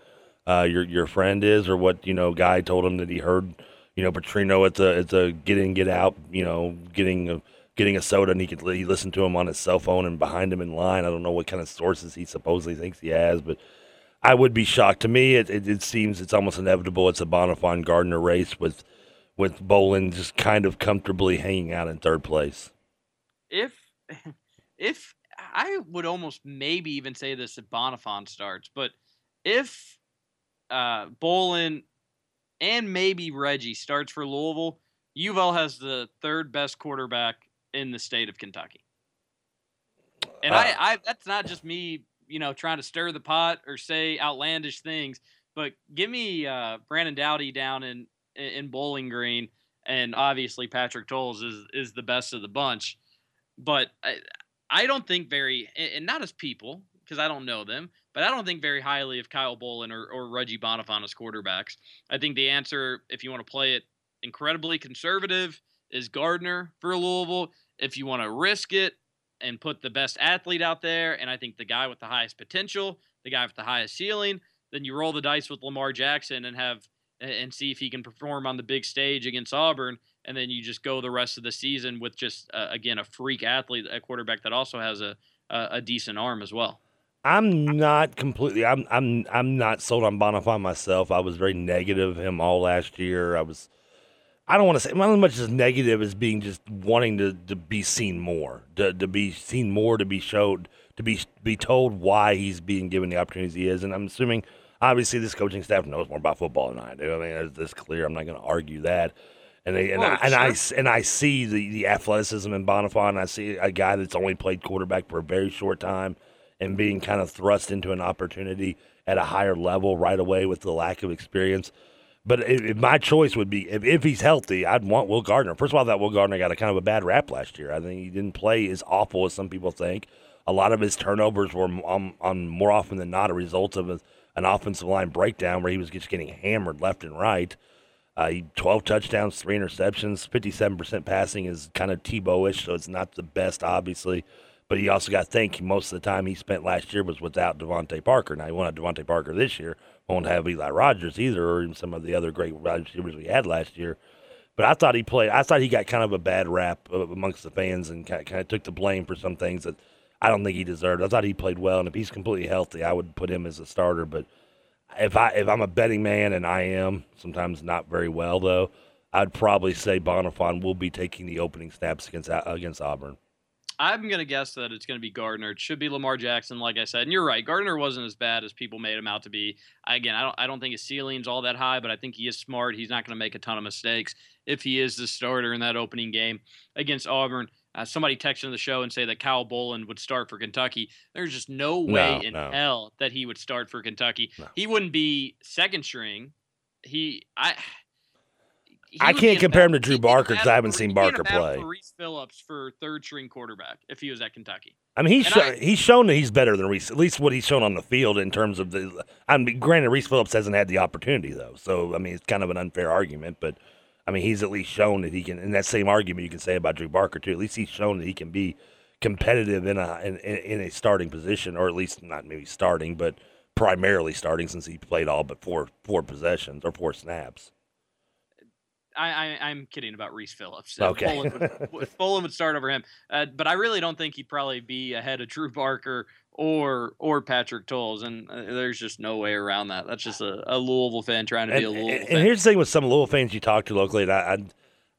Uh, your your friend is, or what you know, guy told him that he heard you know, Petrino it's a it's a get in get out, you know, getting a, getting a soda, and he could he listened to him on his cell phone and behind him in line. I don't know what kind of sources he supposedly thinks he has, but I would be shocked. To me, it it, it seems it's almost inevitable. It's a Bonnafon Gardner race with with Bolin just kind of comfortably hanging out in third place. If if I would almost maybe even say this if Bonnafon starts, but if uh, Bolin and maybe Reggie starts for Louisville, UL has the third best quarterback in the state of Kentucky. And uh, I, I, that's not just me, you know, trying to stir the pot or say outlandish things, but give me uh, Brandon Doughty down in in Bowling Green, and obviously Patrick Towles is is the best of the bunch. But I, I don't think very, and not as people because I don't know them, but I don't think very highly of Kyle Bolin or, or Reggie Bonnafon as quarterbacks. I think the answer, if you want to play it incredibly conservative, is Gardner for Louisville. If you want to risk it and put the best athlete out there, and I think the guy with the highest potential, the guy with the highest ceiling, then you roll the dice with Lamar Jackson and have and see if he can perform on the big stage against Auburn, and then you just go the rest of the season with just uh, again a freak athlete, a quarterback that also has a a, a decent arm as well. I'm not completely. I'm. I'm. I'm not sold on Bonnafon myself. I was very negative of him all last year. I was. I don't want to say not as much as negative as being just wanting to, to be seen more, to, to be seen more, to be showed, to be be told why he's being given the opportunities he is. And I'm assuming, obviously, this coaching staff knows more about football than I do. I mean, it's this clear. I'm not going to argue that. And they, and, well, I, and I and I see the, the athleticism in Bonnafon. I see a guy that's only played quarterback for a very short time and being kind of thrust into an opportunity at a higher level right away with the lack of experience. But if, if my choice would be if, if he's healthy, I'd want Will Gardner. First of all, that Will Gardner got a kind of a bad rap last year. I think he didn't play as awful as some people think. A lot of his turnovers were on, on more often than not a result of a, an offensive line breakdown where he was just getting hammered left and right. Uh, he 12 touchdowns, three interceptions, 57% passing is kind of Tebow-ish, so it's not the best, obviously. But he also got to think most of the time he spent last year was without DeVante Parker. Now he won't have DeVante Parker this year. Won't have Eli Rogers either, or even some of the other great receivers we had last year. But I thought he played. I thought he got kind of a bad rap uh, amongst the fans and kind of, kind of took the blame for some things that I don't think he deserved. I thought he played well, and if he's completely healthy, I would put him as a starter. But if I if I'm a betting man, and I am sometimes not very well though, I'd probably say Bonnafon will be taking the opening snaps against against Auburn. I'm gonna guess that it's gonna be Gardner. It should be Lamar Jackson, like I said. And you're right, Gardner wasn't as bad as people made him out to be. Again, I don't I don't think his ceiling's all that high, but I think he is smart. He's not gonna make a ton of mistakes if he is the starter in that opening game against Auburn. Uh, somebody texted the show and say that Kyle Bolin would start for Kentucky. There's just no way no, in no. hell that he would start for Kentucky. No. He wouldn't be second string. He I I can't compare him to Drew Barker because I haven't seen Barker play. Reese Phillips for third string quarterback if he was at Kentucky. I mean, he's sh- I, he's shown that he's better than Reese. At least what he's shown on the field in terms of the. I mean, granted, Reese Phillips hasn't had the opportunity though, so I mean, it's kind of an unfair argument. But I mean, he's at least shown that he can. In that same argument, you can say about Drew Barker too. At least he's shown that he can be competitive in a in, in a starting position, or at least not maybe starting, but primarily starting since he played all but four four possessions or four snaps. I, I am kidding about Reese Phillips. Okay, Bolin would, Bolin would start over him, uh, but I really don't think he'd probably be ahead of Drew Barker or or Patrick Towles, and uh, there's just no way around that. That's just a, a Louisville fan trying to and, be a Louisville. And, fan. here's the thing with some Louisville fans you talk to locally, I, I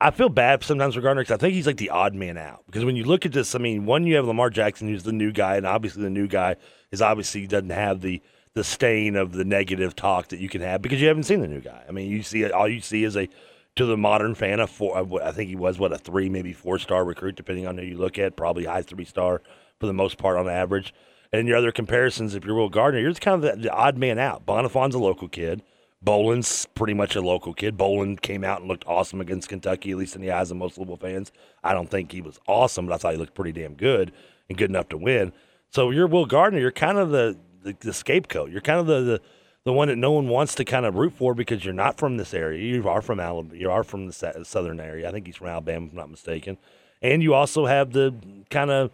I feel bad sometimes for Gardner because I think he's like the odd man out. Because when you look at this, I mean, one you have Lamar Jackson, who's the new guy, and obviously the new guy is obviously doesn't have the the stain of the negative talk that you can have because you haven't seen the new guy. I mean, you see all you see is a to the modern fan, a four, I think he was what a three, maybe four star recruit, depending on who you look at. Probably high three star for the most part on average. And your other comparisons, if you're Will Gardner, you're kind of the, the odd man out. Bonnafon's a local kid. Bolin's pretty much a local kid. Bolin came out and looked awesome against Kentucky, at least in the eyes of most Louisville fans. I don't think he was awesome, but I thought he looked pretty damn good and good enough to win. So you're Will Gardner. You're kind of the, the, the scapegoat. You're kind of the, the the one that no one wants to kind of root for because you're not from this area. You are from Alabama. You are from the southern area. I think he's from Alabama, if I'm not mistaken. And you also have the kind of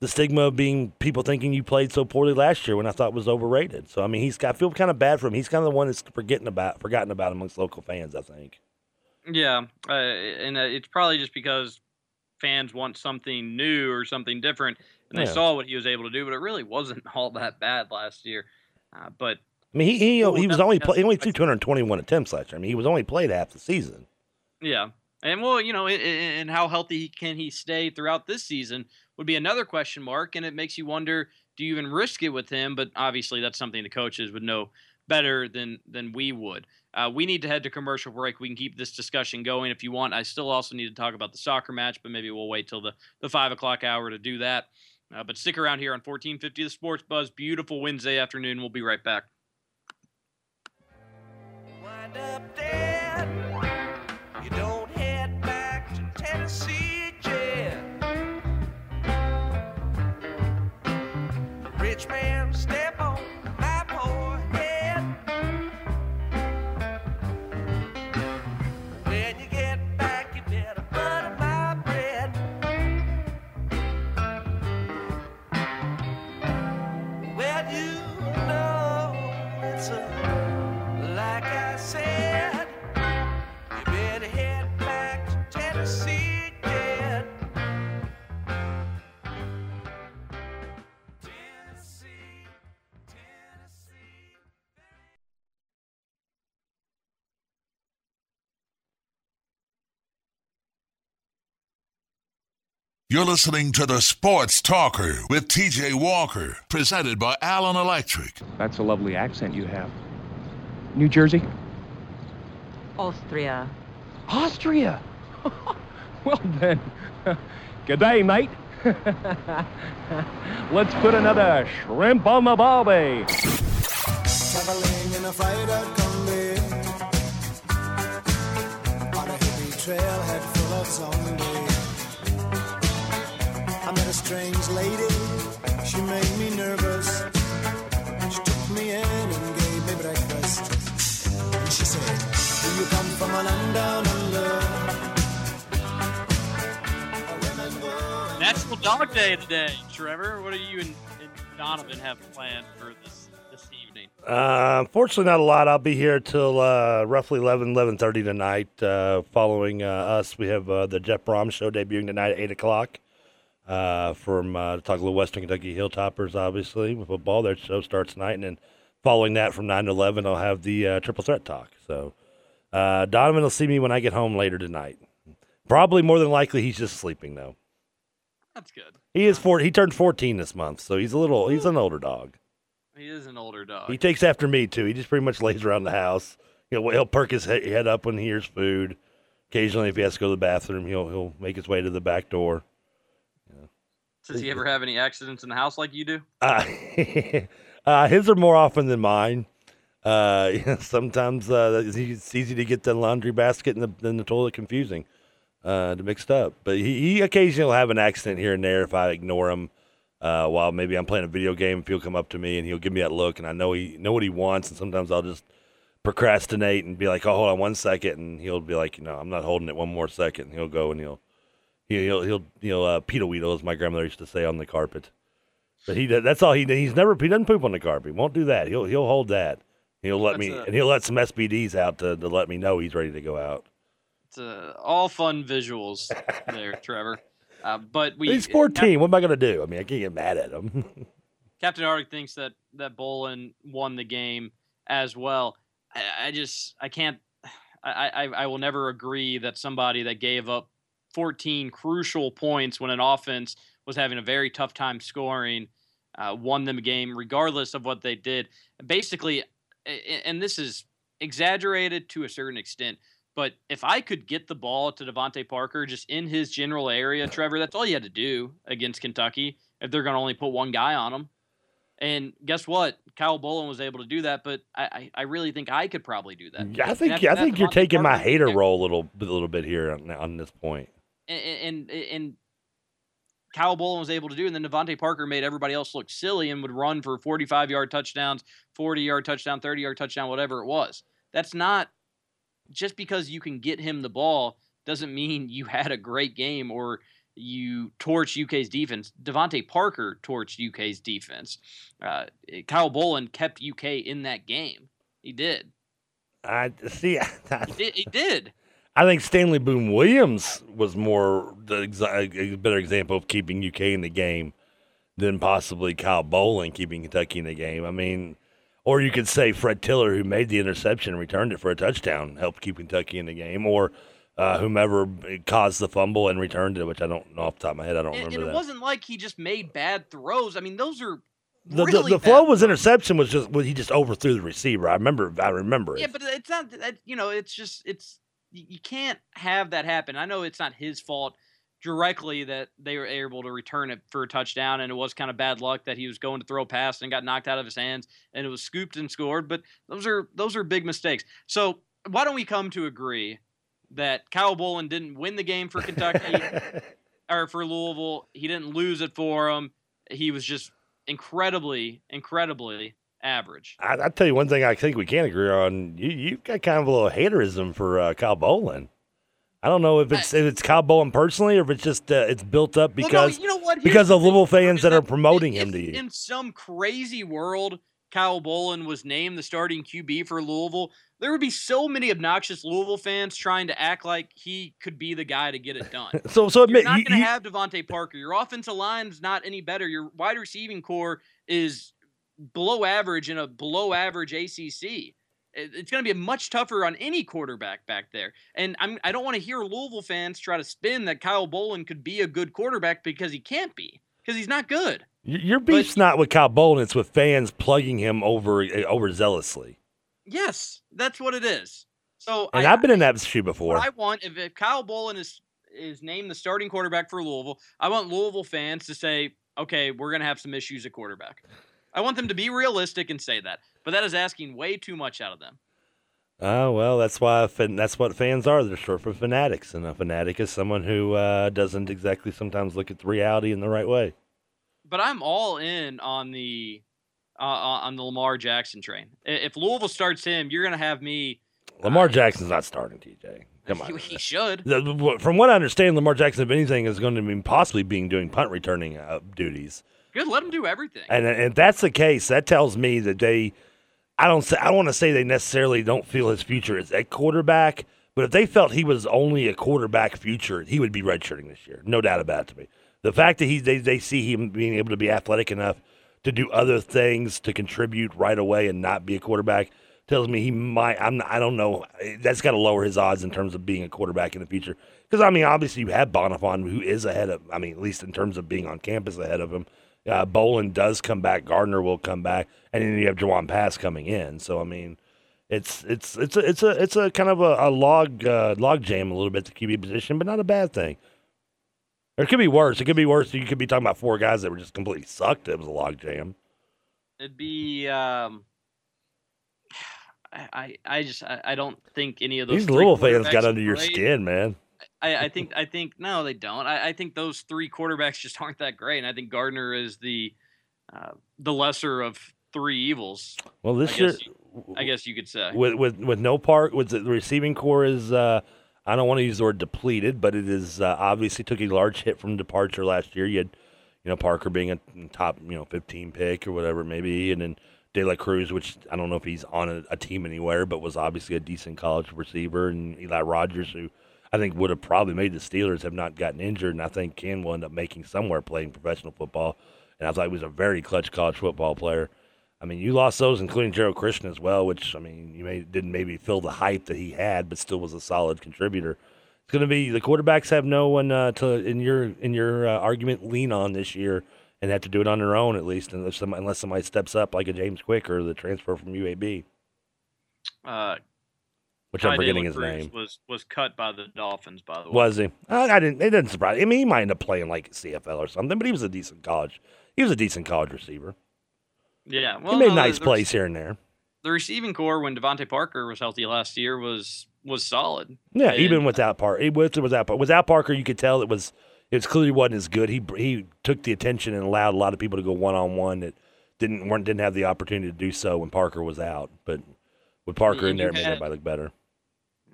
the stigma of being people thinking you played so poorly last year when I thought was overrated. So I mean, he's I feel kind of bad for him. He's kind of the one that's forgetting about forgotten about amongst local fans. I think. Yeah, uh, and uh, it's probably just because fans want something new or something different, and they yeah. saw what he was able to do, but it really wasn't all that bad last year. Uh, but I mean, he he, well, he was only play, he only threw 221 attempts last year. I mean, he was only played half the season. Yeah, and well, you know, and how healthy can he stay throughout this season would be another question mark, and it makes you wonder: Do you even risk it with him? But obviously, that's something the coaches would know better than than we would. Uh, we need to head to commercial break. We can keep this discussion going if you want. I still also need to talk about the soccer match, but maybe we'll wait till the the five o'clock hour to do that. Uh, but stick around here on 1450 The Sports Buzz. Beautiful Wednesday afternoon. We'll be right back up dead. You don't You're listening to the Sports Talker with TJ Walker, presented by Allen Electric. That's a lovely accent you have. New Jersey? Austria. Austria? well then, good day, mate. Let's put another shrimp on the barbie. Traveling in a freighter combi on a hippie trailhead full of zombies. I met a strange lady, she made me nervous. She took me in and gave me breakfast. And she said, Do you come from a land down under? A women go- National Dog Day today, Trevor. What do you and, and Donovan have planned for this this evening? Uh, unfortunately, not a lot. I'll be here till uh, roughly 11, 11.30 tonight. Uh, following uh, us, we have uh, the Jeff Brom show debuting tonight at 8 o'clock uh, from uh, to talk a little Western Kentucky Hilltoppers, obviously, with football. Their show starts tonight. And then following that from 9 to 11, I'll have the uh, Triple Threat Talk. So uh, Donovan will see me when I get home later tonight. Probably more than likely he's just sleeping, though. That's good. He is four. He turned 14 this month, so he's a little. He's an older dog. He is an older dog. He takes after me too. He just pretty much lays around the house. He'll he'll perk his head up when he hears food. Occasionally, if he has to go to the bathroom, he'll he'll make his way to the back door. Does he ever have any accidents in the house like you do? Uh, uh, his are more often than mine. Uh, sometimes uh, it's easy- it's easy to get the laundry basket and the, and the toilet confusing, uh, to mixed up. But he, he occasionally will have an accident here and there if I ignore him. Uh, while maybe I'm playing a video game, if he'll come up to me and he'll give me that look, and I know he know what he wants, and sometimes I'll just procrastinate and be like, "Oh, hold on one second, and he'll be like, "You know, I'm not holding it one more second. And he'll go and he'll he'll he'll he'll uh, pedo weedle, as my grandmother used to say, on the carpet. But he does, that's all he he's never he doesn't poop on the carpet. He won't do that. He'll he'll hold that. He'll let me a- and he'll let some SBDs out to, to let me know he's ready to go out. It's uh, all fun visuals there, Trevor. Uh, but we he's 14. What am I gonna do? I mean, I can't get mad at him. Captain Arctic thinks that that Bolin won the game as well. I, I just I can't. I, I I will never agree that somebody that gave up 14 crucial points when an offense was having a very tough time scoring uh, won them a game regardless of what they did. Basically, and this is exaggerated to a certain extent. But if I could get the ball to DeVante Parker just in his general area, Trevor, that's all you had to do against Kentucky if they're going to only put one guy on him. And guess what? Kyle Bolin was able to do that, but I, I, I really think I could probably do that. Yeah, I think I think you're taking my hater role a little a little bit here on, on this point. And and, and Kyle Bolin was able to do, and then DeVante Parker made everybody else look silly and would run for 45 yard touchdowns, 40 yard touchdown, 30 yard touchdown, whatever it was. That's not just because you can get him the ball doesn't mean you had a great game or you torch UK's defense. DeVante Parker torched UK's defense. Uh, Kyle Bolin kept UK in that game. He did. I see. He did. He did. I think Stanley Boom Williams was more the exa- a better example of keeping UK in the game than possibly Kyle Bolin keeping Kentucky in the game. I mean, or you could say Fred Tiller, who made the interception and returned it for a touchdown, helped keep Kentucky in the game, or uh, whomever caused the fumble and returned it, which I don't know off the top of my head. I don't And, and it that. wasn't like he just made bad throws. I mean, those are the, the, really the flow was interception was just was he just overthrew the receiver. I remember. I remember it. Yeah, but it's not that you know. It's just it's you can't have that happen. I know it's not his fault directly that they were able to return it for a touchdown, and it was kind of bad luck that he was going to throw a pass and got knocked out of his hands, and it was scooped and scored. But those are those are big mistakes. So why don't we come to agree that Kyle Bolin didn't win the game for Kentucky or for Louisville? He didn't lose it for him. He was just incredibly, incredibly average. I, I tell you one thing I think we can agree on. You you've got kind of a little haterism for uh, Kyle Bolin. I don't know if it's if it's Kyle Bolin personally or if it's just uh, it's built up Well, no, because you know what? Here's because of Louisville fans is that are promoting him to you. In some crazy world, Kyle Bolin was named the starting QB for Louisville. There would be so many obnoxious Louisville fans trying to act like he could be the guy to get it done. so so admit, You're not you, going you- to have DeVante Parker. Your offensive line's not any better. Your wide receiving core is below average in a below average ACC. it's going to be much tougher on any quarterback back there. And I'm I don't want to hear Louisville fans try to spin that Kyle Bolin could be a good quarterback because he can't be because he's not good. Your beef's but, not with Kyle Bolin; it's with fans plugging him over eh, overzealously. Yes, that's what it is. So, and I, have been in that shoe before. I want if, if Kyle Bolin is is named the starting quarterback for Louisville, I want Louisville fans to say, "Okay, we're going to have some issues at quarterback." I want them to be realistic and say that, but that is asking way too much out of them. Oh well, that's why that's what fans are. They're short for fanatics, and a fanatic is someone who uh, doesn't exactly sometimes look at the reality in the right way but I'm all in on the uh, on the Lamar Jackson train. If Louisville starts him, you're going to have me. Lamar uh, Jackson's not starting, TJ. Come on. He, should. From what I understand, Lamar Jackson, if anything, is going to be possibly being doing punt returning uh, duties. Good, let him do everything. And and if that's the case, that tells me that they. I don't say I want to say they necessarily don't feel his future is at quarterback, but if they felt he was only a quarterback future, he would be redshirting this year. No doubt about it to me. The fact that he they, they see him being able to be athletic enough to do other things to contribute right away and not be a quarterback tells me he might. I'm. I don't know. That's got to lower his odds in terms of being a quarterback in the future. Because I mean, obviously you have Bonnafon, who is ahead of. I mean, at least in terms of being on campus ahead of him. Uh, Bolin does come back. Gardner will come back, and then you have Jawon Pass coming in. So I mean, it's it's it's a it's a it's a kind of a, a log uh, log jam a little bit to QB position, but not a bad thing. Or it could be worse. It could be worse. You could be talking about four guys that were just completely sucked. It was a log jam. It'd be. Um, I I just I, I don't think any of those. These Louisville fans got under your skin, man. I, I think I think no, they don't. I, I think those three quarterbacks just aren't that great, and I think Gardner is the uh, the lesser of three evils. Well, this year, I guess you could say with with with no part, with the receiving core is uh, I don't want to use the word depleted, but it is uh, obviously took a large hit from departure last year. You had, you know, Parker being a top, you know, 15 pick or whatever it may be, and then De La Cruz, which I don't know if he's on a, a, team anywhere, but was obviously a decent college receiver, and Eli Rogers, who I think would have probably made the Steelers have not gotten injured, and I think Ken will end up making somewhere playing professional football. And I thought he was a very clutch college football player. I mean, you lost those, including Gerald Christian as well, which I mean, you may didn't maybe fill the hype that he had, but still was a solid contributor. It's going to be the quarterbacks have no one uh, to in your in your uh, argument lean on this year, and have to do it on their own at least, unless somebody, unless somebody steps up like a James Quick or the transfer from UAB. Uh, which I'm forgetting his name. Was was cut by the Dolphins, by the way. Was he? I, I didn't. It didn't surprise. I mean, he might end up playing like CFL or something, but he was a decent college. He was a decent college receiver. Yeah, well, he made no, nice plays here and there. The receiving core when DeVante Parker was healthy last year was was solid. Yeah, and, even without Parker, with without without Parker, you could tell it was it was clearly wasn't as good. He he took the attention and allowed a lot of people to go one on one that didn't weren't didn't have the opportunity to do so when Parker was out. But with Parker in there, it made everybody look better.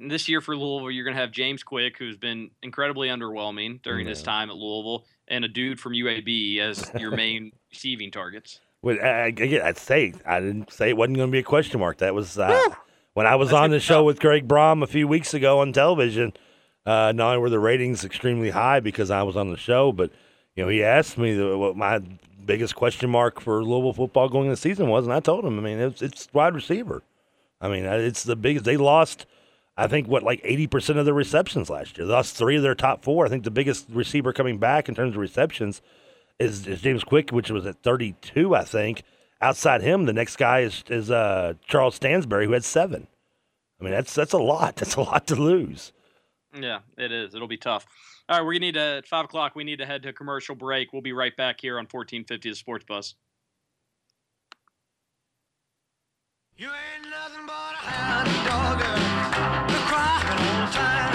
This year for Louisville, you're going to have James Quick, who's been incredibly underwhelming during yeah. his time at Louisville, and a dude from UAB as your main receiving targets. Well, I, I, I'd say I didn't say it wasn't going to be a question mark. That was uh, when I was That's on the show with Greg Brom a few weeks ago on television. Uh, not only were the ratings extremely high because I was on the show, but you know he asked me the, what my biggest question mark for Louisville football going into the season was, and I told him, I mean, it's, it's wide receiver. I mean, it's the biggest. They lost, I think, what like eighty percent of their receptions last year. They lost three of their top four. I think the biggest receiver coming back in terms of receptions is, is James Quick, which was at 32, I think. Outside him, the next guy is is uh, Charles Stansbury, who had seven. I mean, that's that's a lot. That's a lot to lose. Yeah, it is. It'll be tough. All right, we need to at five o'clock. We need to head to commercial break. We'll be right back here on 1450 The Sports Buzz. You ain't nothing but a hound dog, all the time.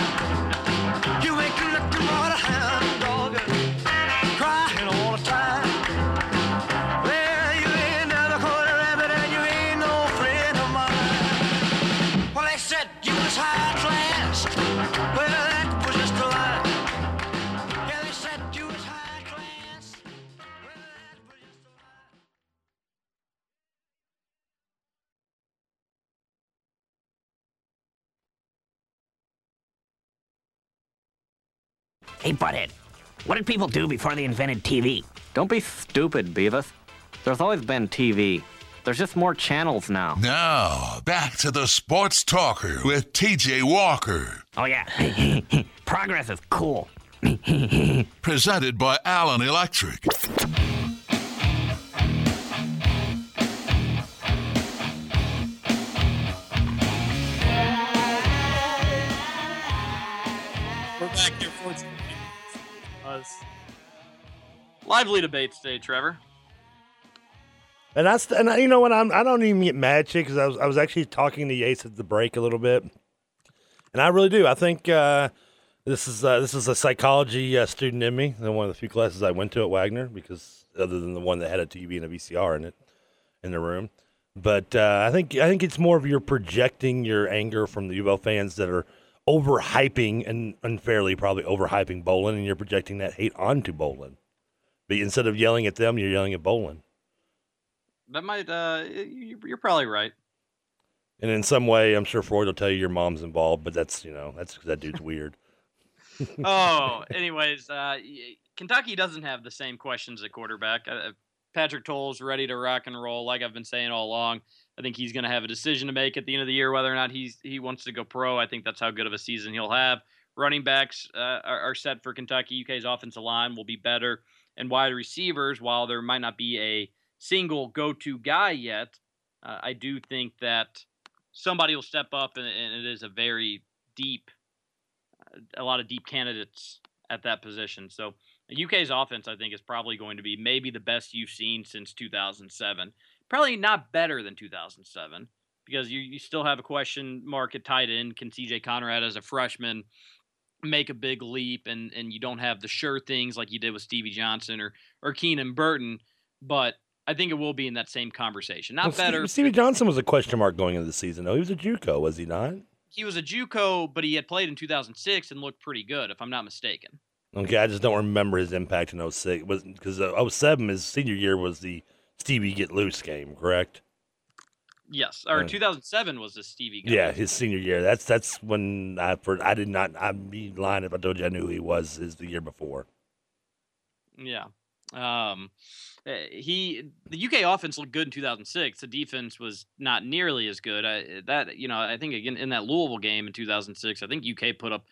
Hey, Butthead, what did people do before they invented TV? Don't be stupid, Beavis. There's always been TV. There's just more channels now. Now, back to the Sports Talker with TJ Walker. Oh, yeah. Progress is cool. Presented by Allen Electric. We're back here for us. Lively debate today, Trevor. And I and I, you know what I'm I don't even get mad shit because I was I was actually talking to Yates at the break a little bit, and I really do. I think uh, this is uh, this is a psychology uh, student in me. And one of the few classes I went to at Wagner because other than the one that had a TV and a VCR in it in the room, but uh, I think I think it's more of you're projecting your anger from the U of L fans that are overhyping and unfairly probably overhyping Bolin, and you're projecting that hate onto Bolin. But instead of yelling at them, you're yelling at Bolin. That might, uh, you- you're probably right. And in some way, I'm sure Freud will tell you your mom's involved, but that's you know that's that dude's weird. oh, anyways, uh, Kentucky doesn't have the same questions at quarterback. Uh, Patrick Towles ready to rock and roll, like I've been saying all along. I think he's going to have a decision to make at the end of the year whether or not he's he wants to go pro. I think that's how good of a season he'll have. Running backs uh, are, are set for Kentucky. UK's offensive line will be better, and wide receivers, while there might not be a single go-to guy yet, uh, I do think that somebody will step up, and, and it is a very deep a lot of deep candidates at that position. So UK's offense, I think, is probably going to be maybe the best you've seen since 2007. Probably not better than 2007 because you, you still have a question mark at tight end. Can CJ Conrad as a freshman make a big leap? And and you don't have the sure things like you did with Stevie Johnson or or Keenan Burton. But I think it will be in that same conversation. Not Well, better. Stevie Johnson was a question mark going into the season. though. he was a JUCO, was he not? He was a JUCO, but he had played in 2006 and looked pretty good, if I'm not mistaken. Okay, I just don't remember his impact in 06. Was because uh, 07, his senior year was the Stevie get loose game, correct? Yes, or Uh, 2007 was the Stevie guy. Yeah, his senior year. That's that's when I for I did not. I'd be lying if I told you I knew who he was is the year before. Yeah. Um, eh, he the UK offense looked good in 2006. The defense was not nearly as good. I, that you know, I think again in that Louisville game in 2006, I think UK put up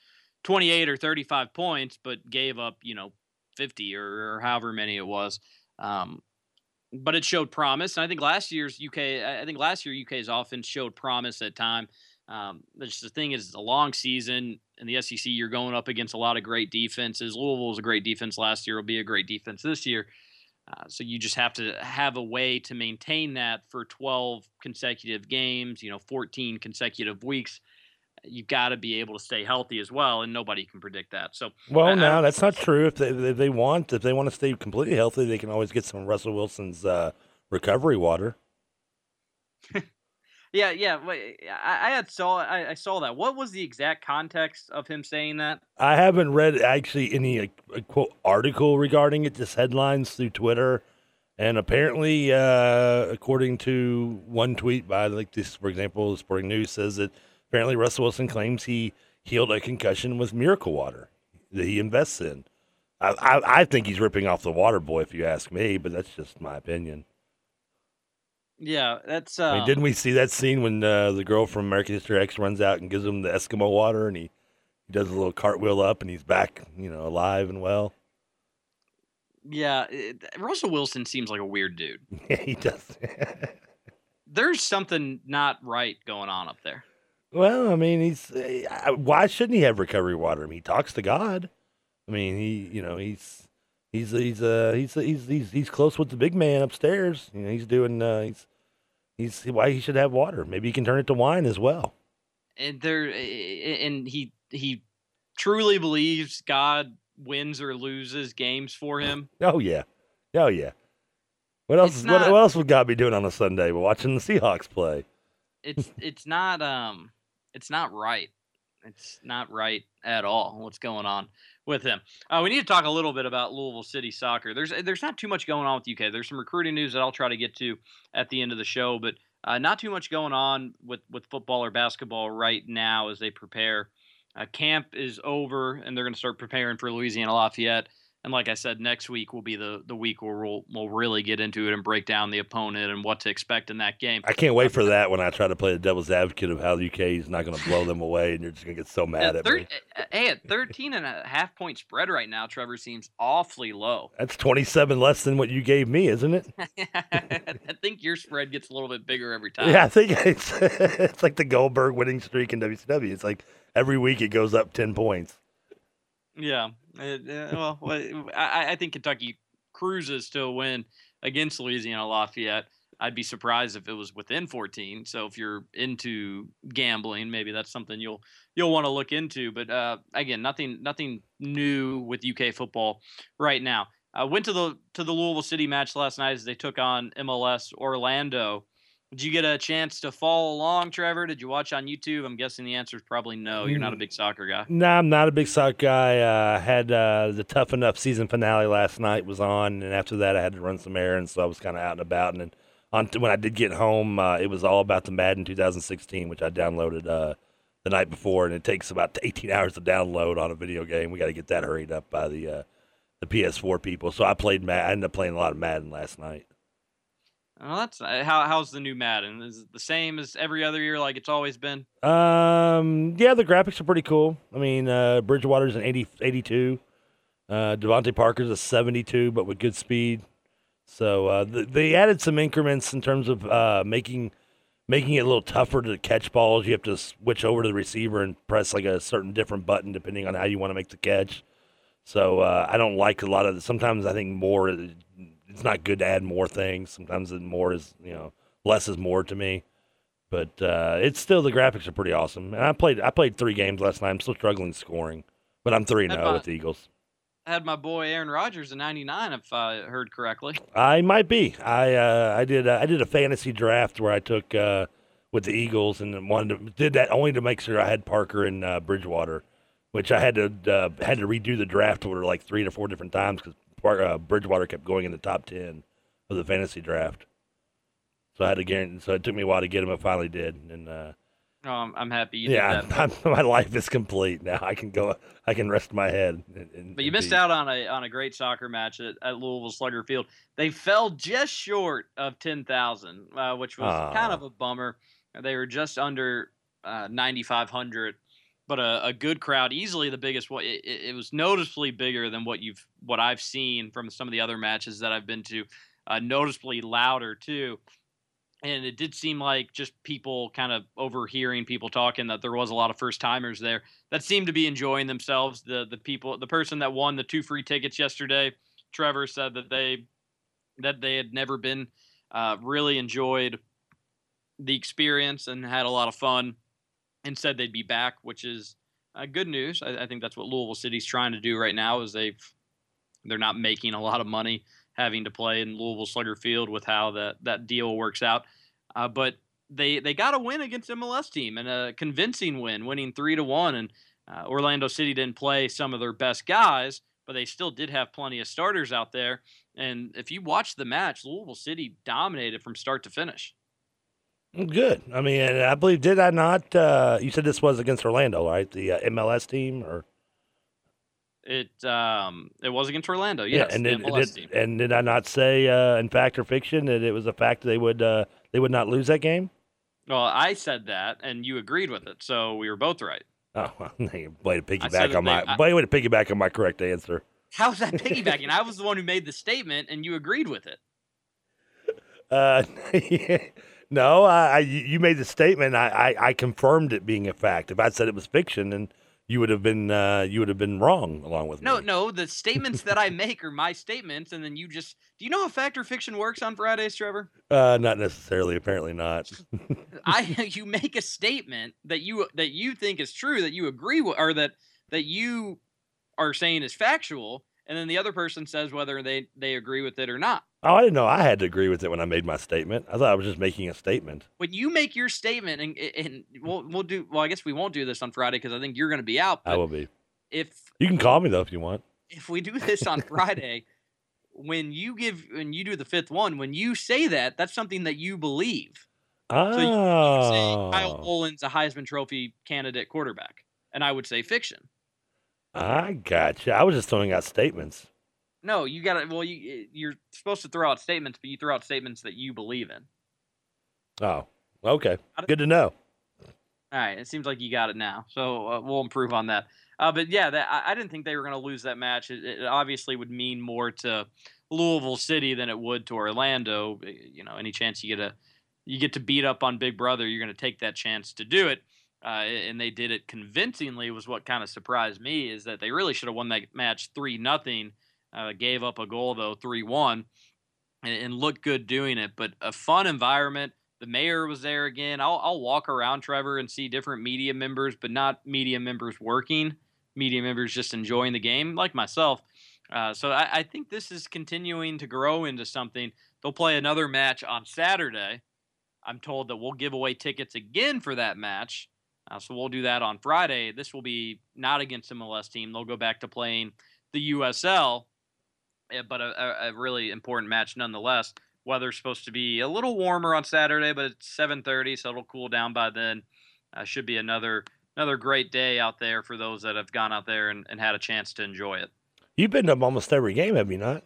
28 or 35 points, but gave up you know 50 or, or however many it was. Um, but it showed promise, and I think last year's UK, I think last year UK's offense showed promise at time. Um, that's the thing is, it's a long season in the SEC. You're going up against a lot of great defenses. Louisville was a great defense last year. Will be a great defense this year. Uh, so you just have to have a way to maintain that for 12 consecutive games. You know, 14 consecutive weeks. You've got to be able to stay healthy as well, and nobody can predict that. So Well, I- I no, don't- that's not true. If they if they want if they want to stay completely healthy, they can always get some Russell Wilson's uh, recovery water. Yeah, yeah. I, I had saw I, I saw that. What was the exact context of him saying that? I haven't read actually any uh, quote article regarding it. Just headlines through Twitter, and apparently, uh, according to one tweet by like this, for example, the Sporting News says that apparently Russell Wilson claims he healed a concussion with miracle water that he invests in. I, I, I think he's ripping off the water boy, if you ask me, but that's just my opinion. Yeah, that's. I Um, mean, didn't we see that scene when uh, the girl from American History X runs out and gives him the Eskimo water, and he, he does a little cartwheel up, and he's back, you know, alive and well. Yeah, it, Russell Wilson seems like a weird dude. Yeah, he does. There's something not right going on up there. Well, I mean, he's why shouldn't he have recovery water? I mean, he talks to God. I mean, he, you know, he's he's he's uh he's he's he's he's close with the big man upstairs. You know, he's doing uh he's he's why he should have water. Maybe he can turn it to wine as well. And there, and he he truly believes God wins or loses games for him. Oh yeah, oh yeah. What else? It's what, what else would God be doing on a Sunday? But watching the Seahawks play. It's it's not um it's not right. It's not right at all. What's going on with him? Uh, we need to talk a little bit about Louisville City soccer. There's there's not too much going on with UK. There's some recruiting news that I'll try to get to at the end of the show, but uh, not too much going on with with football or basketball right now as they prepare. Uh, camp is over, and they're going to start preparing for Louisiana Lafayette. And like I said, next week will be the the week where we'll we'll really get into it and break down the opponent and what to expect in that game. I can't wait for that when I try to play the devil's advocate of how the UK is not going to blow them away, and you're just going to get so mad at, thir- me. Hey, at 13 and a half point spread right now, Trevor seems awfully low. That's 27 less than what you gave me, isn't it? I think your spread gets a little bit bigger every time. Yeah, I think it's it's like the Goldberg winning streak in WCW. It's like every week it goes up 10 points. Yeah. Well, well, I, I think Kentucky cruises to a win against Louisiana Lafayette. I'd be surprised if it was within 14. So if you're into gambling, maybe that's something you'll you'll want to look into. But uh, again, nothing nothing new with UK football right now. I went to the to the Louisville City match last night as they took on MLS Orlando. Did you get a chance to follow along, Trevor? Did you watch on YouTube? I'm guessing the answer is probably no. You're not a big soccer guy. No, I'm not a big soccer guy. Uh, had uh, the tough enough season finale last night was on, and after that I had to run some errands, so I was kind of out and about. And then on when I did get home, uh, it was all about the Madden 2016, which I downloaded uh, the night before, and it takes about 18 hours to download on a video game. We got to get that hurried up by the uh, the PS4 people. So I played Madden. I ended up playing a lot of Madden last night. Well, that's uh, how. How's the new Madden? Is it the same as every other year, like it's always been? Um, yeah, the graphics are pretty cool. I mean, uh, Bridgewater's an 80, 82. Uh, DeVante Parker's a 72, but with good speed. So uh, th- they added some increments in terms of uh, making making it a little tougher to catch balls. You have to switch over to the receiver and press like a certain different button depending on how you want to make the catch. So uh, I don't like a lot of. The, sometimes I think more. It's not good to add more things. Sometimes more is you know less is more to me. But uh, it's still the graphics are pretty awesome. And I played I played three games last night. I'm still struggling scoring, but I'm three How with the Eagles. I had my boy Aaron Rodgers in '99, if I heard correctly. I might be. I uh, I did uh, I did a fantasy draft where I took uh, with the Eagles and wanted to, did that only to make sure I had Parker and uh, Bridgewater, which I had to uh, had to redo the draft order like three to four different times because uh, Bridgewater kept going in the top ten of the fantasy draft. So I had to guarantee. So it took me a while to get him. I finally did, and uh, Oh, I'm, I'm happy you yeah. I'm, my life is complete now. I can go. I can rest my head. And, and, But you missed be- out on a on a great soccer match at, at Louisville Slugger Field. They fell just short of ten thousand, uh, which was kind of a bummer. They were just under uh, ninety five hundred, but a, a good crowd, easily the biggest one. It, it was noticeably bigger than what you've what I've seen from some of the other matches that I've been to. Uh, noticeably louder too. And it did seem like just people kind of overhearing people talking that there was a lot of first timers there that seemed to be enjoying themselves. The the people, the person that won the two free tickets yesterday, Trevor said that they that they had never been uh, really enjoyed the experience and had a lot of fun, and said they'd be back, which is uh, good news. I, I think that's what Louisville City's trying to do right now. Is they've they're not making a lot of money having to play in Louisville Slugger Field with how that that deal works out, uh, but they they got a win against MLS team and a convincing win, winning three to one. And uh, Orlando City didn't play some of their best guys, but they still did have plenty of starters out there. And if you watch the match, Louisville City dominated from start to finish. Good. I mean, I believe did I not? Uh, you said this was against Orlando, right? The uh, MLS team, or It um it was against Orlando, yes, and the did, did- and did I not say uh, in fact or fiction that it was a fact they would uh, they would not lose that game? Well, I said that, and you agreed with it, so we were both right. Oh, well, way to piggyback on my they- I- way to piggyback on my correct answer. How's that piggybacking? I was the one who made the statement, and you agreed with it. Uh, no, I, I you made the statement. I, I, I confirmed it being a fact. If I said it was fiction, then you would have been uh, you would have been wrong along with No, me. no, no, the statements that I make are my statements, and then you just do you know how fact or fiction works on Fridays, Trevor? Uh, not necessarily. Apparently not. I you make a statement that you that you think is true, that you agree with, or that that you are saying is factual, and then the other person says whether they they agree with it or not. Oh, I didn't know I had to agree with it when I made my statement. I thought I was just making a statement. When you make your statement, and and we'll we'll do well, I guess we won't do this on Friday because I think you're going to be out. I will be. if You can call me though if you want. if we do this on Friday, when you give when you do the fifth one, when you say that, that's something that you believe. Oh, So you, you say Kyle oh. Bolin's a Heisman Trophy candidate quarterback, and I would say fiction. I gotcha. I was just throwing out statements. No, you got to. Well, you you're supposed to throw out statements, but you throw out statements that you believe in. Oh, okay. Good to know. All right, it seems like you got it now, so uh, we'll improve on that. Uh, but yeah, that, I, I, didn't think they were going to lose that match. It, it, obviously would mean more to Louisville City than it would to Orlando. Eh, you know, any chance you get a you get to beat up on Big Brother, you're going to take that chance to do it. Uh, and they did it convincingly. Was what kind of surprised me is that they really should have won that match three nothing. Uh, gave up a goal though, three one, and, and looked good doing it. But a fun environment. The mayor was there again. I'll, I'll walk around Trevor and see different media members, but not media members working. Media members just enjoying the game, like myself. Uh, so I, I, think this is continuing to grow into something. They'll play another match on Saturday. I'm told that we'll give away tickets again for that match. Uh, so we'll do that on Friday. This will be not against a MLS team. They'll go back to playing the USL, eh, but a, a really important match nonetheless. Weather's supposed to be a little warmer on Saturday, but it's 7:30, so it'll cool down by then. Uh, should be another another great day out there for those that have gone out there and, and had a chance to enjoy it. You've been to almost every game, have you not?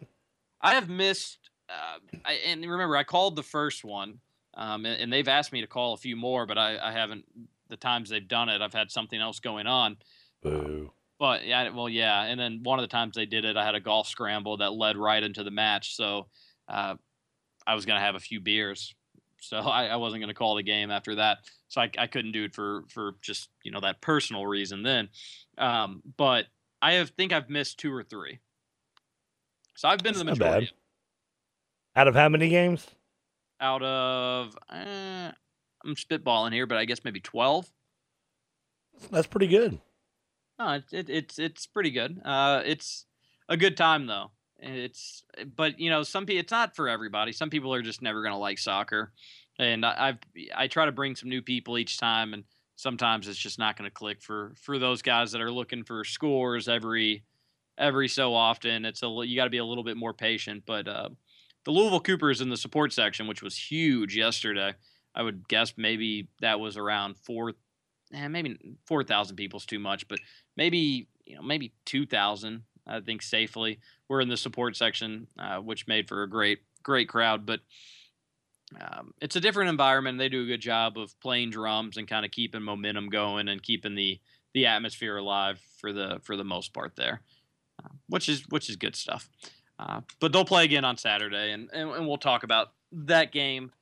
I have missed, uh, I, and remember, I called the first one, um, and, and, they've asked me to call a few more, but I, I, haven't. The times they've done it, I've had something else going on. Boo. But yeah, well, yeah, and then one of the times they did it, I had a golf scramble that led right into the match, so uh, I was gonna have a few beers, so I, I wasn't gonna call the game after that. So I, I couldn't do it for for just you know that personal reason then. Um, but I have think I've missed two or three. So I've been That's to the majority. Out of how many games? Out of uh, I'm spitballing here, but I guess maybe twelve. That's pretty good. No, it, it, it's it's pretty good. Uh, it's a good time though. It's but you know some people it's not for everybody. Some people are just never gonna like soccer, and I, I've I try to bring some new people each time and sometimes it's just not going to click for for those guys that are looking for scores every every so often. It's a you got to be a little bit more patient. But uh, the Louisville Coopers in the support section, which was huge yesterday, I would guess maybe that was around four, eh, maybe four thousand people's too much, but maybe you know maybe two thousand. I think safely. We're in the support section, uh, which made for a great great crowd, but um, it's a different environment. They do a good job of playing drums and kind of keeping momentum going and keeping the the atmosphere alive for the for the most part there, uh, which is which is good stuff. Uh, but they'll play again on Saturday, and, and, and we'll talk about that game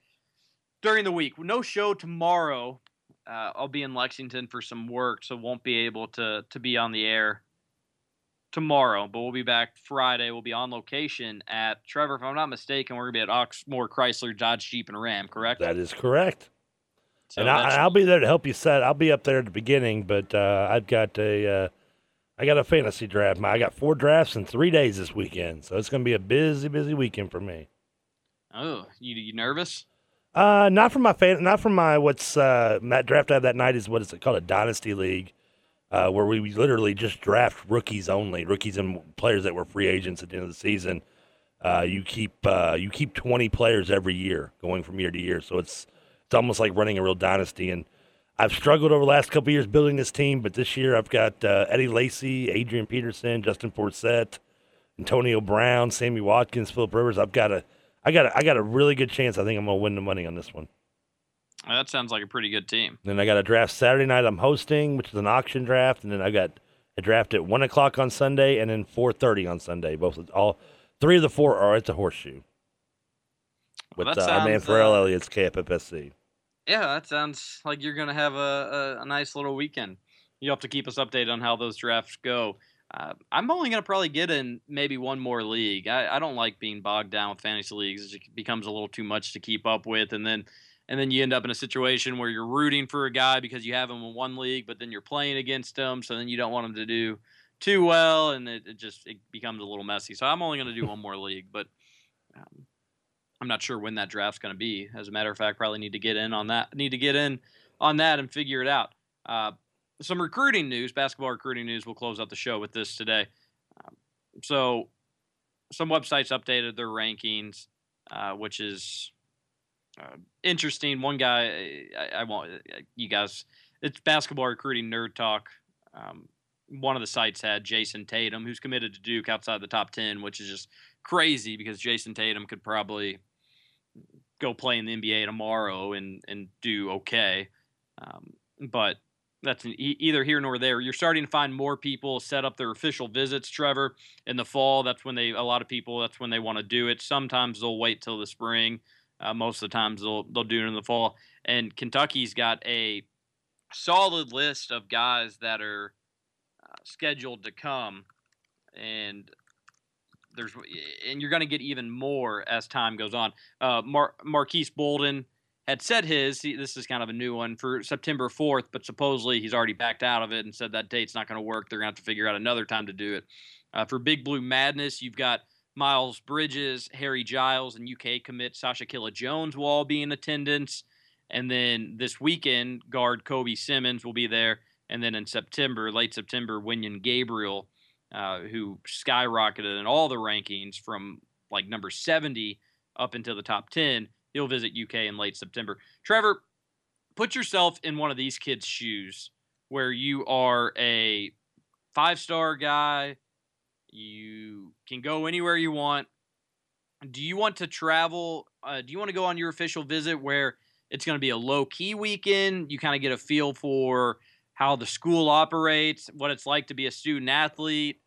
during the week. No show tomorrow. Uh, I'll be in Lexington for some work, so won't be able to to be on the air tomorrow, but we'll be back Friday. We'll be on location at Trevor. If I'm not mistaken, we're gonna be at Oxmoor Chrysler Dodge Jeep and Ram. Correct? That is correct. So and I, will be there to help you set. I'll be up there at the beginning, but uh, I've got a, uh, I got a fantasy draft. I got four drafts in three days this weekend, so it's gonna be a busy, busy weekend for me. Oh, you you nervous? Uh, not from my fan, not from my what's uh that draft I have that night is what is it called a dynasty league uh, where we literally just draft rookies only, rookies and players that were free agents at the end of the season. Uh, you keep uh, you keep 20 players every year, going from year to year. So it's it's almost like running a real dynasty. And I've struggled over the last couple years building this team, but this year I've got uh, Eddie Lacy, Adrian Peterson, Justin Forsett, Antonio Brown, Sammy Watkins, Philip Rivers. I've got a I got a, I got a really good chance. I think I'm gonna win the money on this one. That sounds like a pretty good team. Then I got a draft Saturday night. I'm hosting, which is an auction draft, and then I got a draft at one o'clock on Sunday, and then four thirty on Sunday. Both all three of the four are at the Horseshoe with well, uh, sounds, our man Pharrell uh, Elliott's KFFSC. Yeah, that sounds like you're gonna have a, a, a, nice little weekend. You have to keep us updated on how those drafts go. Uh, I'm only gonna probably get in maybe one more league. I, I don't like being bogged down with fantasy leagues. It becomes a little too much to keep up with, and then and then you end up in a situation where you're rooting for a guy because you have him in one league, but then you're playing against him, so then you don't want him to do too well, and it, it just it becomes a little messy. So I'm only going to do one more league, but um, I'm not sure when that draft's going to be. As a matter of fact, probably need to get in on that. Need to get in on that and figure it out. Uh, some recruiting news, basketball recruiting news. We'll close out the show with this today. Um, so, some websites updated their rankings, uh, which is uh, interesting. One guy, I, I want uh, you guys. It's basketball recruiting nerd talk. Um, one of the sites had Jayson Tatum, who's committed to Duke outside the top 10, which is just crazy because Jayson Tatum could probably go play in the NBA tomorrow and, and do okay. Um, but that's an, either here nor there. You're starting to find more people set up their official visits, Trevor, in the fall. That's when they, a lot of people, that's when they want to do it. Sometimes they'll wait till the spring. Uh, most of the times they'll, they'll do it in the fall. And Kentucky's got a solid list of guys that are uh, scheduled to come. And there's and you're going to get even more as time goes on. Uh, Mar- Marques Bolden had said his. This is kind of a new one for September 4th, but supposedly he's already backed out of it and said that date's not going to work. They're going to have to figure out another time to do it. Uh, for Big Blue Madness, you've got Miles Bridges, Harry Giles, and UK commit Sacha Killeya-Jones will all be in attendance. And then this weekend, guard Kobe Simmons will be there. And then in September, late September, Wenyen Gabriel uh, who skyrocketed in all the rankings from like number 70 up into the top 10. He'll visit UK in late September. Trevor, put yourself in one of these kids' shoes where you are a five star guy. You can go anywhere you want. Do you want to travel? Uh, do you want to go on your official visit where it's going to be a low key weekend? You kind of get a feel for how the school operates, what it's like to be a student athlete,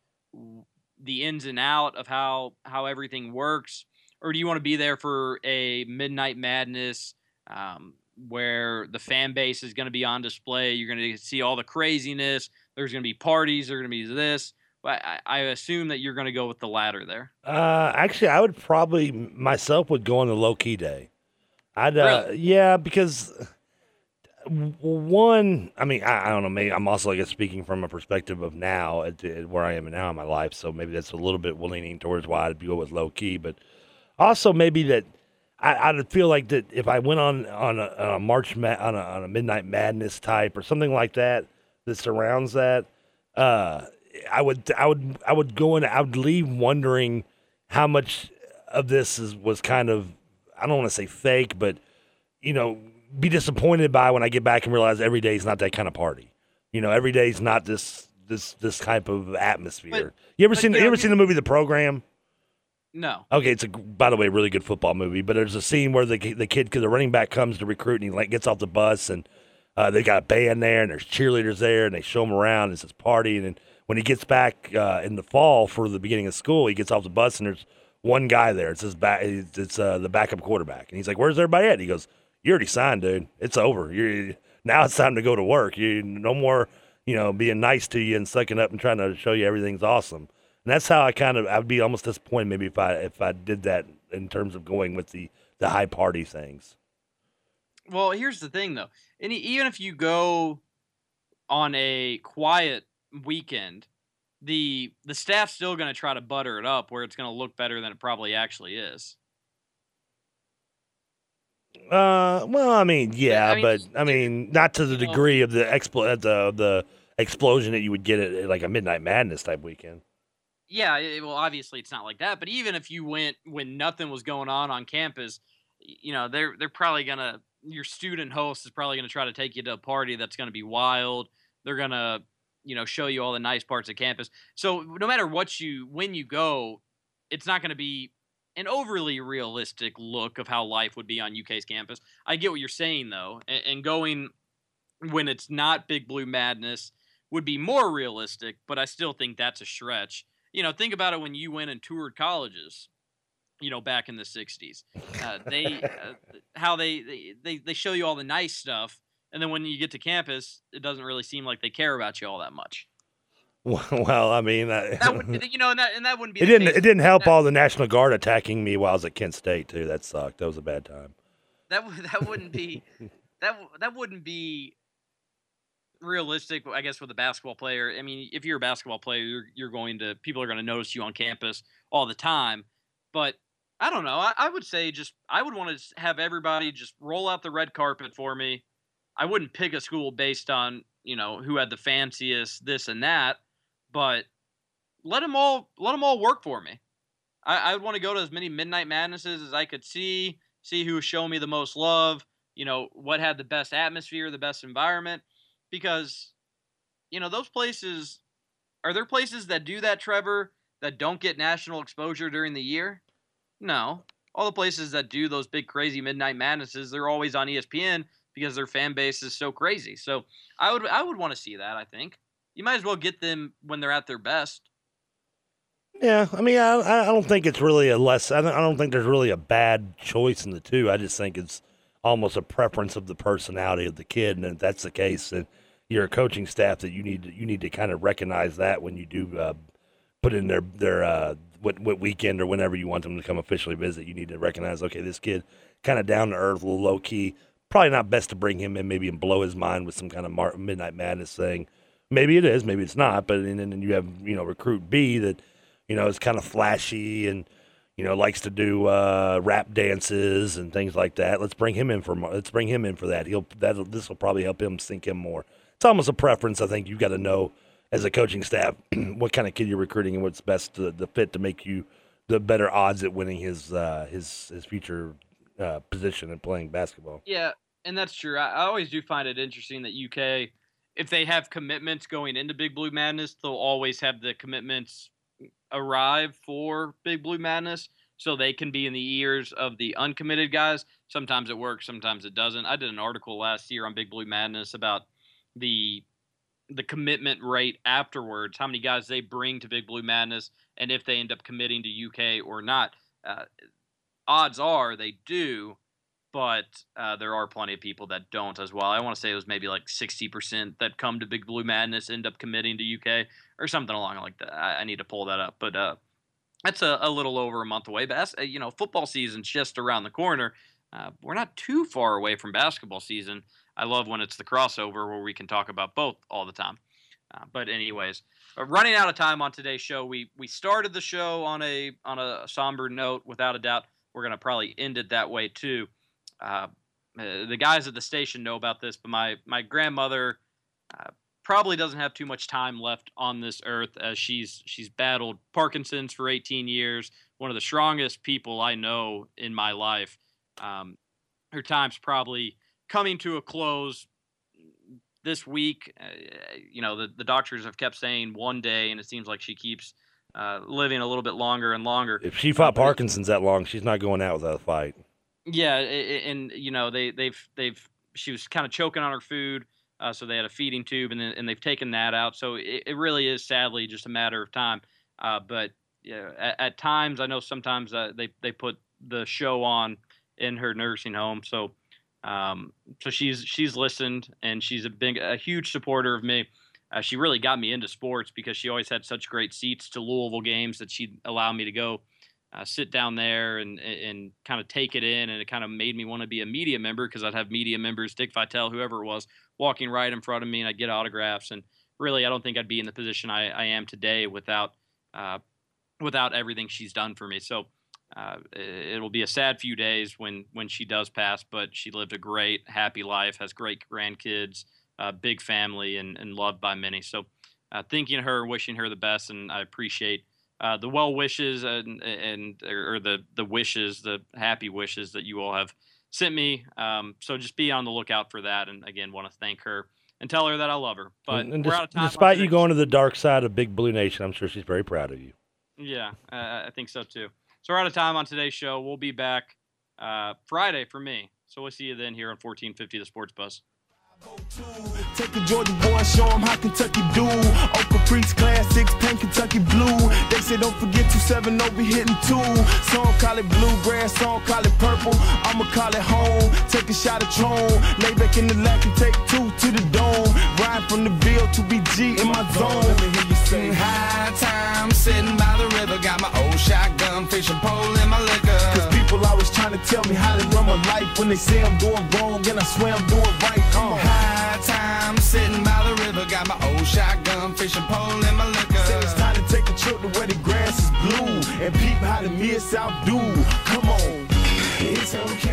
the ins and out of how how everything works, or do you want to be there for a midnight madness um, where the fan base is going to be on display? You're going to see all the craziness. There's going to be parties. There's going to be this. I, I assume that you're going to go with the latter there. Uh, actually, I would probably myself would go on the low key day. I'd uh, really? yeah, because one, I mean, I, I, don't know. Maybe I'm also, I guess, speaking from a perspective of now, at, at where I am now in my life. So maybe that's a little bit leaning towards why I'd go with low key. But also maybe that I, would feel like that if I went on on a, on a March ma- on, a, on a Midnight Madness type or something like that that surrounds that, uh, I would I would I would go in. I would leave wondering how much of this is was kind of I don't want to say fake, but you know be disappointed by when I get back and realize every day is not that kind of party. You know, every day is not this this this type of atmosphere. But, you ever seen you, know, ever seen the movie The Program? No. Okay, it's a by the way really good football movie. But there's a scene where the the kid, the running back, comes to recruit and he like gets off the bus and uh, they got a band there and there's cheerleaders there and they show him around. It's this party and then when he gets back uh, in the fall for the beginning of school, he gets off the bus and there's one guy there. It's his back. It's uh, the backup quarterback and he's like, "Where's everybody at?" He goes, you already signed, dude. It's over. You now it's time to go to work. You no more, you know, being nice to you and sucking up and trying to show you everything's awesome. And that's how I kind of I'd be almost disappointed maybe if I if I did that in terms of going with the the high party things. Well, here's the thing though. And even if you go on a quiet weekend, the the staff's still going to try to butter it up where it's going to look better than it probably actually is. Uh, well, I mean, yeah, I mean, but I mean, not to the degree of the expl- the the explosion that you would get at, like a Midnight Madness type weekend. Yeah, it, well, obviously it's not like that, but even if you went when nothing was going on on campus, you know, they're they're probably gonna your student host is probably gonna try to take you to a party that's gonna be wild. They're gonna you know show you all the nice parts of campus. So no matter what you when you go, it's not gonna be an overly realistic look of how life would be on UK's campus. I get what you're saying though, and, and going when it's not Big Blue Madness would be more realistic, but I still think that's a stretch. You know, think about it when you went and toured colleges. You know, back in the '60s, uh, they uh, how they, they they show you all the nice stuff, and then when you get to campus, it doesn't really seem like they care about you all that much. Well, I mean, that, that would, you know, and that, and that wouldn't be. It didn't. Case. It didn't help all the National Guard attacking me while I was at Kent State too. That sucked. That was a bad time. That that wouldn't be that that wouldn't be realistic. I guess with a basketball player. I mean, if you're a basketball player, you're, you're going to people are going to notice you on campus all the time. But I don't know. I, I would say just I would want to have everybody just roll out the red carpet for me. I wouldn't pick a school based on you know who had the fanciest this and that but let them all let them all work for me. I, I would want to go to as many midnight madnesses as I could see, see who showed me the most love, you know, what had the best atmosphere, the best environment, because you know those places Are there places that do that, Trevor, that don't get national exposure during the year? No. All the places that do those big crazy midnight madnesses, they're always on ESPN because their fan base is so crazy. So I would I would want to see that. I think you might as well get them when they're at their best. Yeah, I mean, I I don't think it's really a less. I don't, think there's really a bad choice in the two. I just think it's almost a preference of the personality of the kid, and if that's the case, then you're coaching staff that you need to, you need to kind of recognize that when you do uh, put in their their uh, what what weekend or whenever you want them to come officially visit. You need to recognize, okay, this kid kind of down to earth, a little low key. Probably not best to bring him in, maybe and blow his mind with some kind of mar- midnight madness thing. Maybe it is, maybe it's not. But and then you have you know recruit B that you know is kind of flashy and you know likes to do uh, rap dances and things like that. Let's bring him in for let's bring him in for that. He'll that this will probably help him sink him more. It's almost a preference. I think you got to know as a coaching staff what kind of kid you're recruiting and what's best to, the fit to make you the better odds at winning his uh, his his future uh, position in playing basketball. Yeah, and that's true. I, I always do find it interesting that UK, if they have commitments going into Big Blue Madness, they'll always have the commitments arrive for Big Blue Madness so they can be in the ears of the uncommitted guys. Sometimes it works, sometimes it doesn't. I did an article last year on Big Blue Madness about the the commitment rate afterwards, how many guys they bring to Big Blue Madness, and if they end up committing to UK or not. Uh, odds are they do, but uh, there are plenty of people that don't as well. I want to say it was maybe like 60% that come to Big Blue Madness end up committing to UK or something along like that. I, I need to pull that up, but uh, that's a, a, little over a month away. But that's, uh, you know, football season's just around the corner. Uh, we're not too far away from basketball season. I love when it's the crossover where we can talk about both all the time. Uh, but anyways, uh, running out of time on today's show, we we started the show on a on a somber note. Without a doubt, we're gonna probably end it that way too. Uh, uh the guys at the station know about this, but my my grandmother uh, probably doesn't have too much time left on this earth as she's she's battled Parkinson's for 18 years. One of the strongest people I know in my life. Um, her time's probably coming to a close this week. Uh, you know, the, the doctors have kept saying one day, and it seems like she keeps uh, living a little bit longer and longer. If she fought uh, Parkinson's that long, she's not going out without a fight. Yeah, and you know they they've they've she was kind of choking on her food, uh, so they had a feeding tube, and then and they've taken that out. So it, it really is sadly just a matter of time. Uh, but yeah, at, at, times I know sometimes uh, they they put the show on in her nursing home, so um, so she's she's listened and she's a big a huge supporter of me. Uh, she really got me into sports because she always had such great seats to Louisville games that she'd allow me to go uh, sit down there and and kind of take it in, and it kind of made me want to be a media member because I'd have media members, Dick Vitale, whoever it was, walking right in front of me, and I'd get autographs. And really, I don't think I'd be in the position I, I am today without uh, without everything she's done for me. So uh, it'll be a sad few days when when she does pass, but she lived a great, happy life, has great grandkids, uh, big family, and, and loved by many. So, uh, thinking of her, wishing her the best, and I appreciate uh, the well wishes and and or the the wishes, the happy wishes that you all have sent me. Um, so just be on the lookout for that, and again, want to thank her and tell her that I love her. But and, and we're out of time. Despite you going to the dark side of Big Blue Nation, I'm sure she's very proud of you. Yeah, I think so too. So we're out of time on today's show. We'll be back uh, Friday for me. So we'll see you then here on 1450 The Sports Buzz. Take a Georgia boy, show him how Kentucky do. Oak Caprice classics, paint Kentucky blue. They say don't forget 2-7, no be hitting two. Some call it bluegrass, some call it purple. I'ma call it home. Take a shot of Tron. Lay back in the lap and take two to the dome. Ride from the Ville to BG in my zone. Let me hear you say high time, sitting by the river. Got my old shotgun, fishing pole in my liquor. Cause people always trying to tell me how to run my life when they say I'm doing wrong and I swear I'm doing right. Uh. High time, sitting by the river. Got my old shotgun, fishing pole in my liquor. Say it's time to take a trip to where the grass is blue and peep how the mid south do. Come on. It's okay,